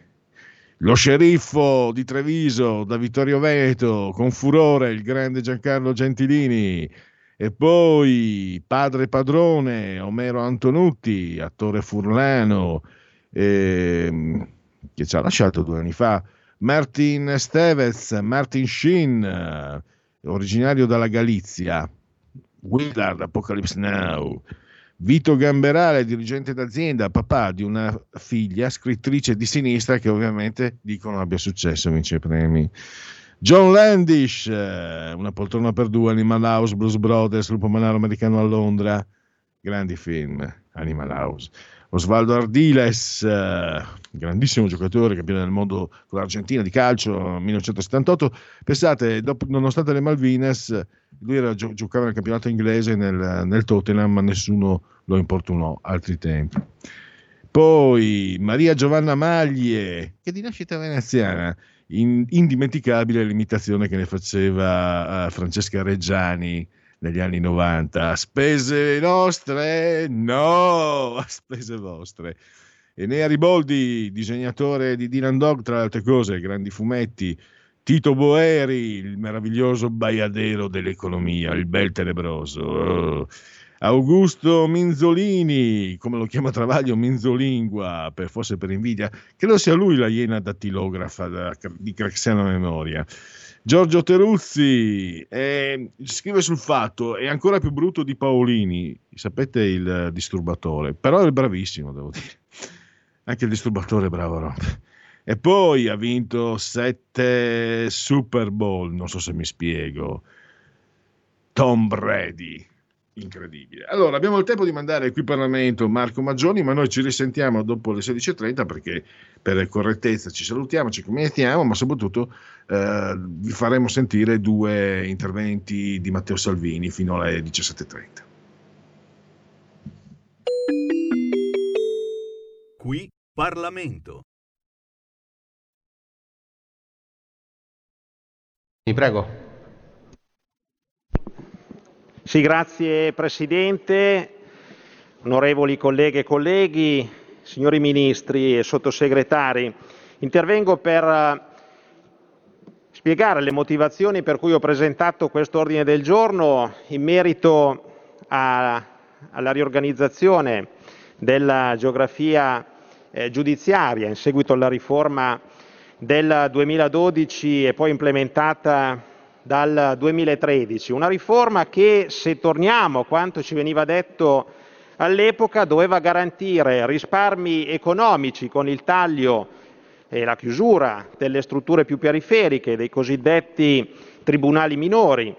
Lo sceriffo di Treviso, da Vittorio Veneto, con furore il grande Giancarlo Gentilini. E poi padre padrone, Omero Antonutti, attore furlano. E, che ci ha lasciato due anni fa. Martin Stevez, Martin Sheen, originario dalla Galizia. Willard, Apocalypse Now. Vito Gamberale, dirigente d'azienda, papà di una figlia, scrittrice di sinistra che ovviamente dicono abbia successo, vince premi. John Landish, eh, Una poltrona per due, Animal House, Blues Brothers, Lupo Manaro Americano a Londra, grandi film, Animal House. Osvaldo Ardiles, grandissimo giocatore, campione del mondo con l'Argentina di calcio 1978. Pensate, dopo, nonostante le Malvinas, lui era, gio- giocava nel campionato inglese nel, nel Tottenham, ma nessuno lo importunò altri tempi. Poi Maria Giovanna Maglie, che di nascita veneziana, in- indimenticabile l'imitazione che ne faceva uh, Francesca Reggiani negli anni 90. A spese nostre? No, a (laughs) spese vostre. Enea Riboldi, disegnatore di Dylan Dog, tra le altre cose, grandi fumetti. Tito Boeri, il meraviglioso baiadero dell'economia, il bel tenebroso. Oh. Augusto Minzolini, come lo chiama Travaglio, Minzolingua, per, forse per invidia, credo sia lui la iena dattilografa da, di Craxiana Memoria. Giorgio Teruzzi eh, scrive sul fatto, è ancora più brutto di Paolini, sapete il disturbatore, però è bravissimo, devo dire. Anche il disturbatore è bravo. No? E poi ha vinto sette Super Bowl, non so se mi spiego. Tom Brady, incredibile. Allora, abbiamo il tempo di mandare qui in Parlamento Marco Maggioni, ma noi ci risentiamo dopo le 16.30 perché per correttezza ci salutiamo, ci commentiamo, ma soprattutto eh, vi faremo sentire due interventi di Matteo Salvini fino alle 17.30. Qui Parlamento. Mi prego. Sì, grazie Presidente, onorevoli colleghe e colleghi, signori ministri e sottosegretari. Intervengo per eh, spiegare le motivazioni per cui ho presentato questo ordine del giorno in merito a, alla riorganizzazione della geografia eh, giudiziaria in seguito alla riforma del 2012 e poi implementata dal 2013. Una riforma che, se torniamo a quanto ci veniva detto all'epoca, doveva garantire risparmi economici con il taglio e la chiusura delle strutture più periferiche, dei cosiddetti tribunali minori,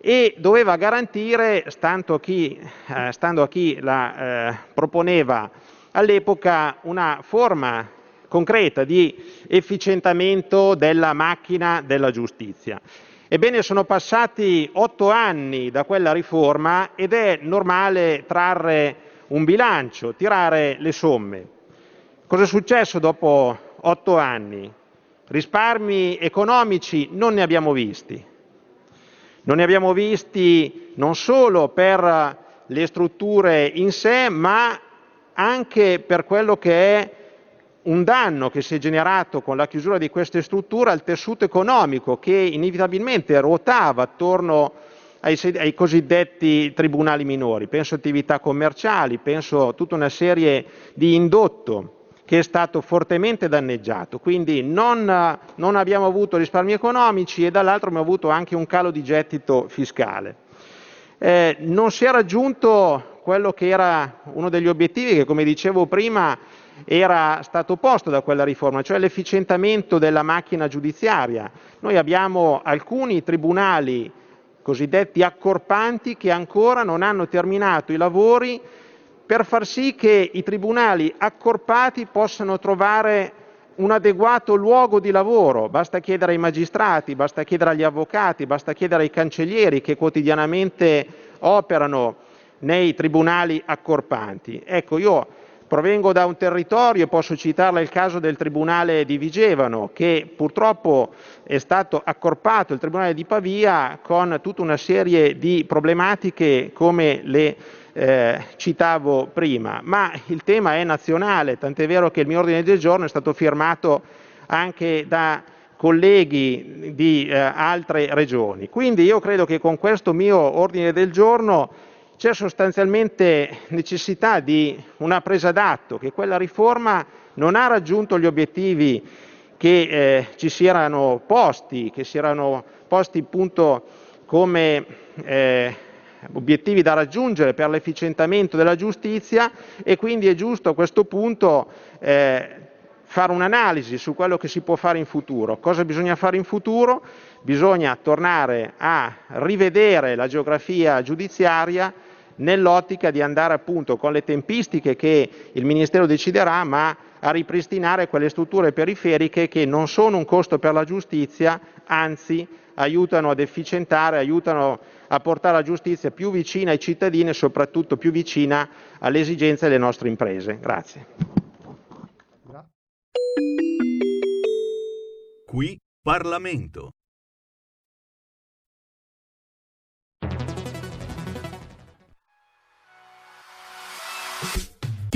e doveva garantire, stando a chi, eh, stando a chi la eh, proponeva all'epoca, una forma concreta di efficientamento della macchina della giustizia. Ebbene, sono passati otto anni da quella riforma ed è normale trarre un bilancio, tirare le somme. Cosa è successo dopo otto anni? Risparmi economici non ne abbiamo visti. Non ne abbiamo visti non solo per le strutture in sé, ma anche per quello che è un danno che si è generato con la chiusura di queste strutture al tessuto economico che inevitabilmente ruotava attorno ai, ai, cosiddetti tribunali minori. Penso a attività commerciali, penso a tutta una serie di indotto che è stato fortemente danneggiato. Quindi non, non abbiamo avuto risparmi economici e dall'altro abbiamo avuto anche un calo di gettito fiscale. Eh, non si è raggiunto quello che era uno degli obiettivi che, come dicevo prima, era stato posto da quella riforma, cioè l'efficientamento della macchina giudiziaria. Noi abbiamo alcuni tribunali cosiddetti accorpanti che ancora non hanno terminato i lavori per far sì che i tribunali accorpati possano trovare un adeguato luogo di lavoro. Basta chiedere ai magistrati, basta chiedere agli avvocati, basta chiedere ai cancellieri che quotidianamente operano nei tribunali accorpanti. Ecco, io provengo da un territorio, posso citarle il caso del Tribunale di Vigevano, che purtroppo è stato accorpato, il Tribunale di Pavia, con tutta una serie di problematiche come le eh, citavo prima, ma il tema è nazionale, tant'è vero che il mio ordine del giorno è stato firmato anche da colleghi di eh, altre regioni. Quindi io credo che con questo mio ordine del giorno c'è sostanzialmente necessità di una presa d'atto che quella riforma non ha raggiunto gli obiettivi che eh, ci si erano posti, che si erano posti appunto come eh, obiettivi da raggiungere per l'efficientamento della giustizia e quindi è giusto a questo punto eh, fare un'analisi su quello che si può fare in futuro. Cosa bisogna fare in futuro? Bisogna tornare a rivedere la geografia giudiziaria nell'ottica di andare appunto con le tempistiche che il Ministero deciderà, ma a ripristinare quelle strutture periferiche che non sono un costo per la giustizia, anzi aiutano ad efficientare, aiutano a portare la giustizia più vicina ai cittadini e soprattutto più vicina alle esigenze delle nostre imprese. Grazie. Qui Parlamento.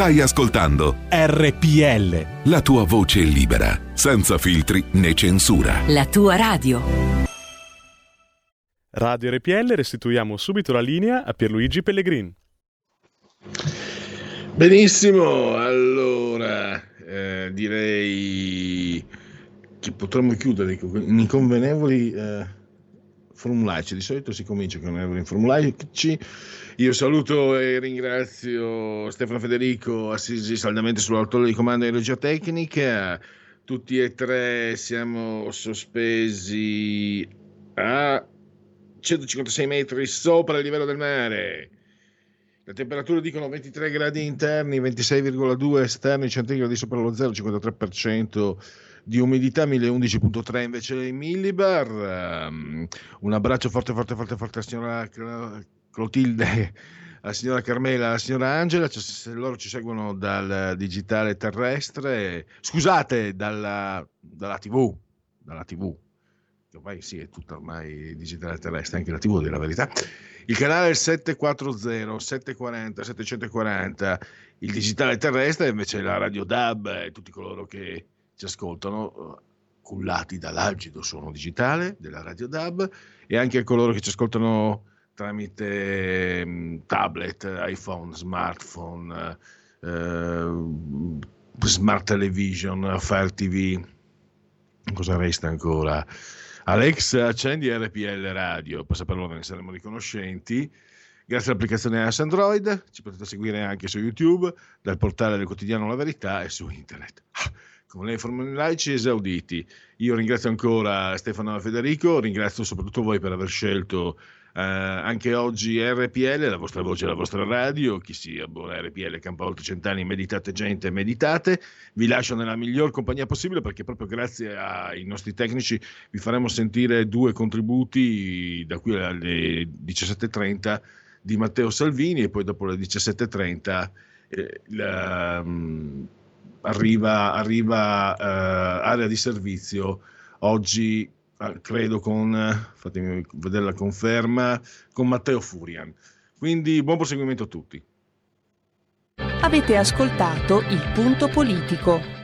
Stai ascoltando RPL. la tua voce libera, senza filtri né censura. La tua radio. Radio RPL restituiamo subito la linea a Pierluigi Pellegrin. Benissimo, allora eh, direi che potremmo chiudere con inconvenevoli eh, formulaici. Di solito si comincia con inconvenevoli formulaici. Io saluto e ringrazio Stefano Federico Assisi saldamente sull'autore di comando di regia tecnica. Tutti e tre siamo sospesi a 156 metri sopra il livello del mare. Le temperature dicono 23 gradi interni, 26,2 esterni centigradi sopra lo zero, 53% di umidità, 1011.3 invece in millibar. Um, un abbraccio forte, forte, forte, forte signora Clotilde, (laughs) alla signora Carmela, alla signora Angela. Cioè, loro ci seguono dal digitale terrestre, scusate, dalla, dalla TV, dalla TV che ormai sì, è tutta ormai digitale terrestre, anche la TV della verità. Il canale è il 740, 740, 740, il digitale terrestre invece la radio DAB e tutti coloro che ci ascoltano cullati dall'algido suono digitale della radio DAB e anche coloro che ci ascoltano tramite mm, tablet, iPhone, smartphone, eh, smart television, Fire TV. Cosa resta ancora? Alex, accendi RPL Radio, per saperlo ne saremo riconoscenti. Grazie all'applicazione iOS Android, ci potete seguire anche su YouTube, dal portale del quotidiano La Verità e su internet. Ah, con le formulaici esauditi. Io ringrazio ancora Stefano Federico, ringrazio soprattutto voi per aver scelto eh, anche oggi RPL, la vostra voce, la vostra radio. Chi si abbona a RPL campa oltre cent'anni, meditate gente, meditate. Vi lascio nella miglior compagnia possibile perché proprio grazie ai nostri tecnici vi faremo sentire due contributi da qui alle 17.30 di Matteo Salvini e poi dopo le 17.30 eh, la, um, arriva, arriva uh, area di servizio oggi credo con, fatemi vedere la conferma, con Matteo Furian. Quindi buon proseguimento a tutti. Avete ascoltato il punto politico.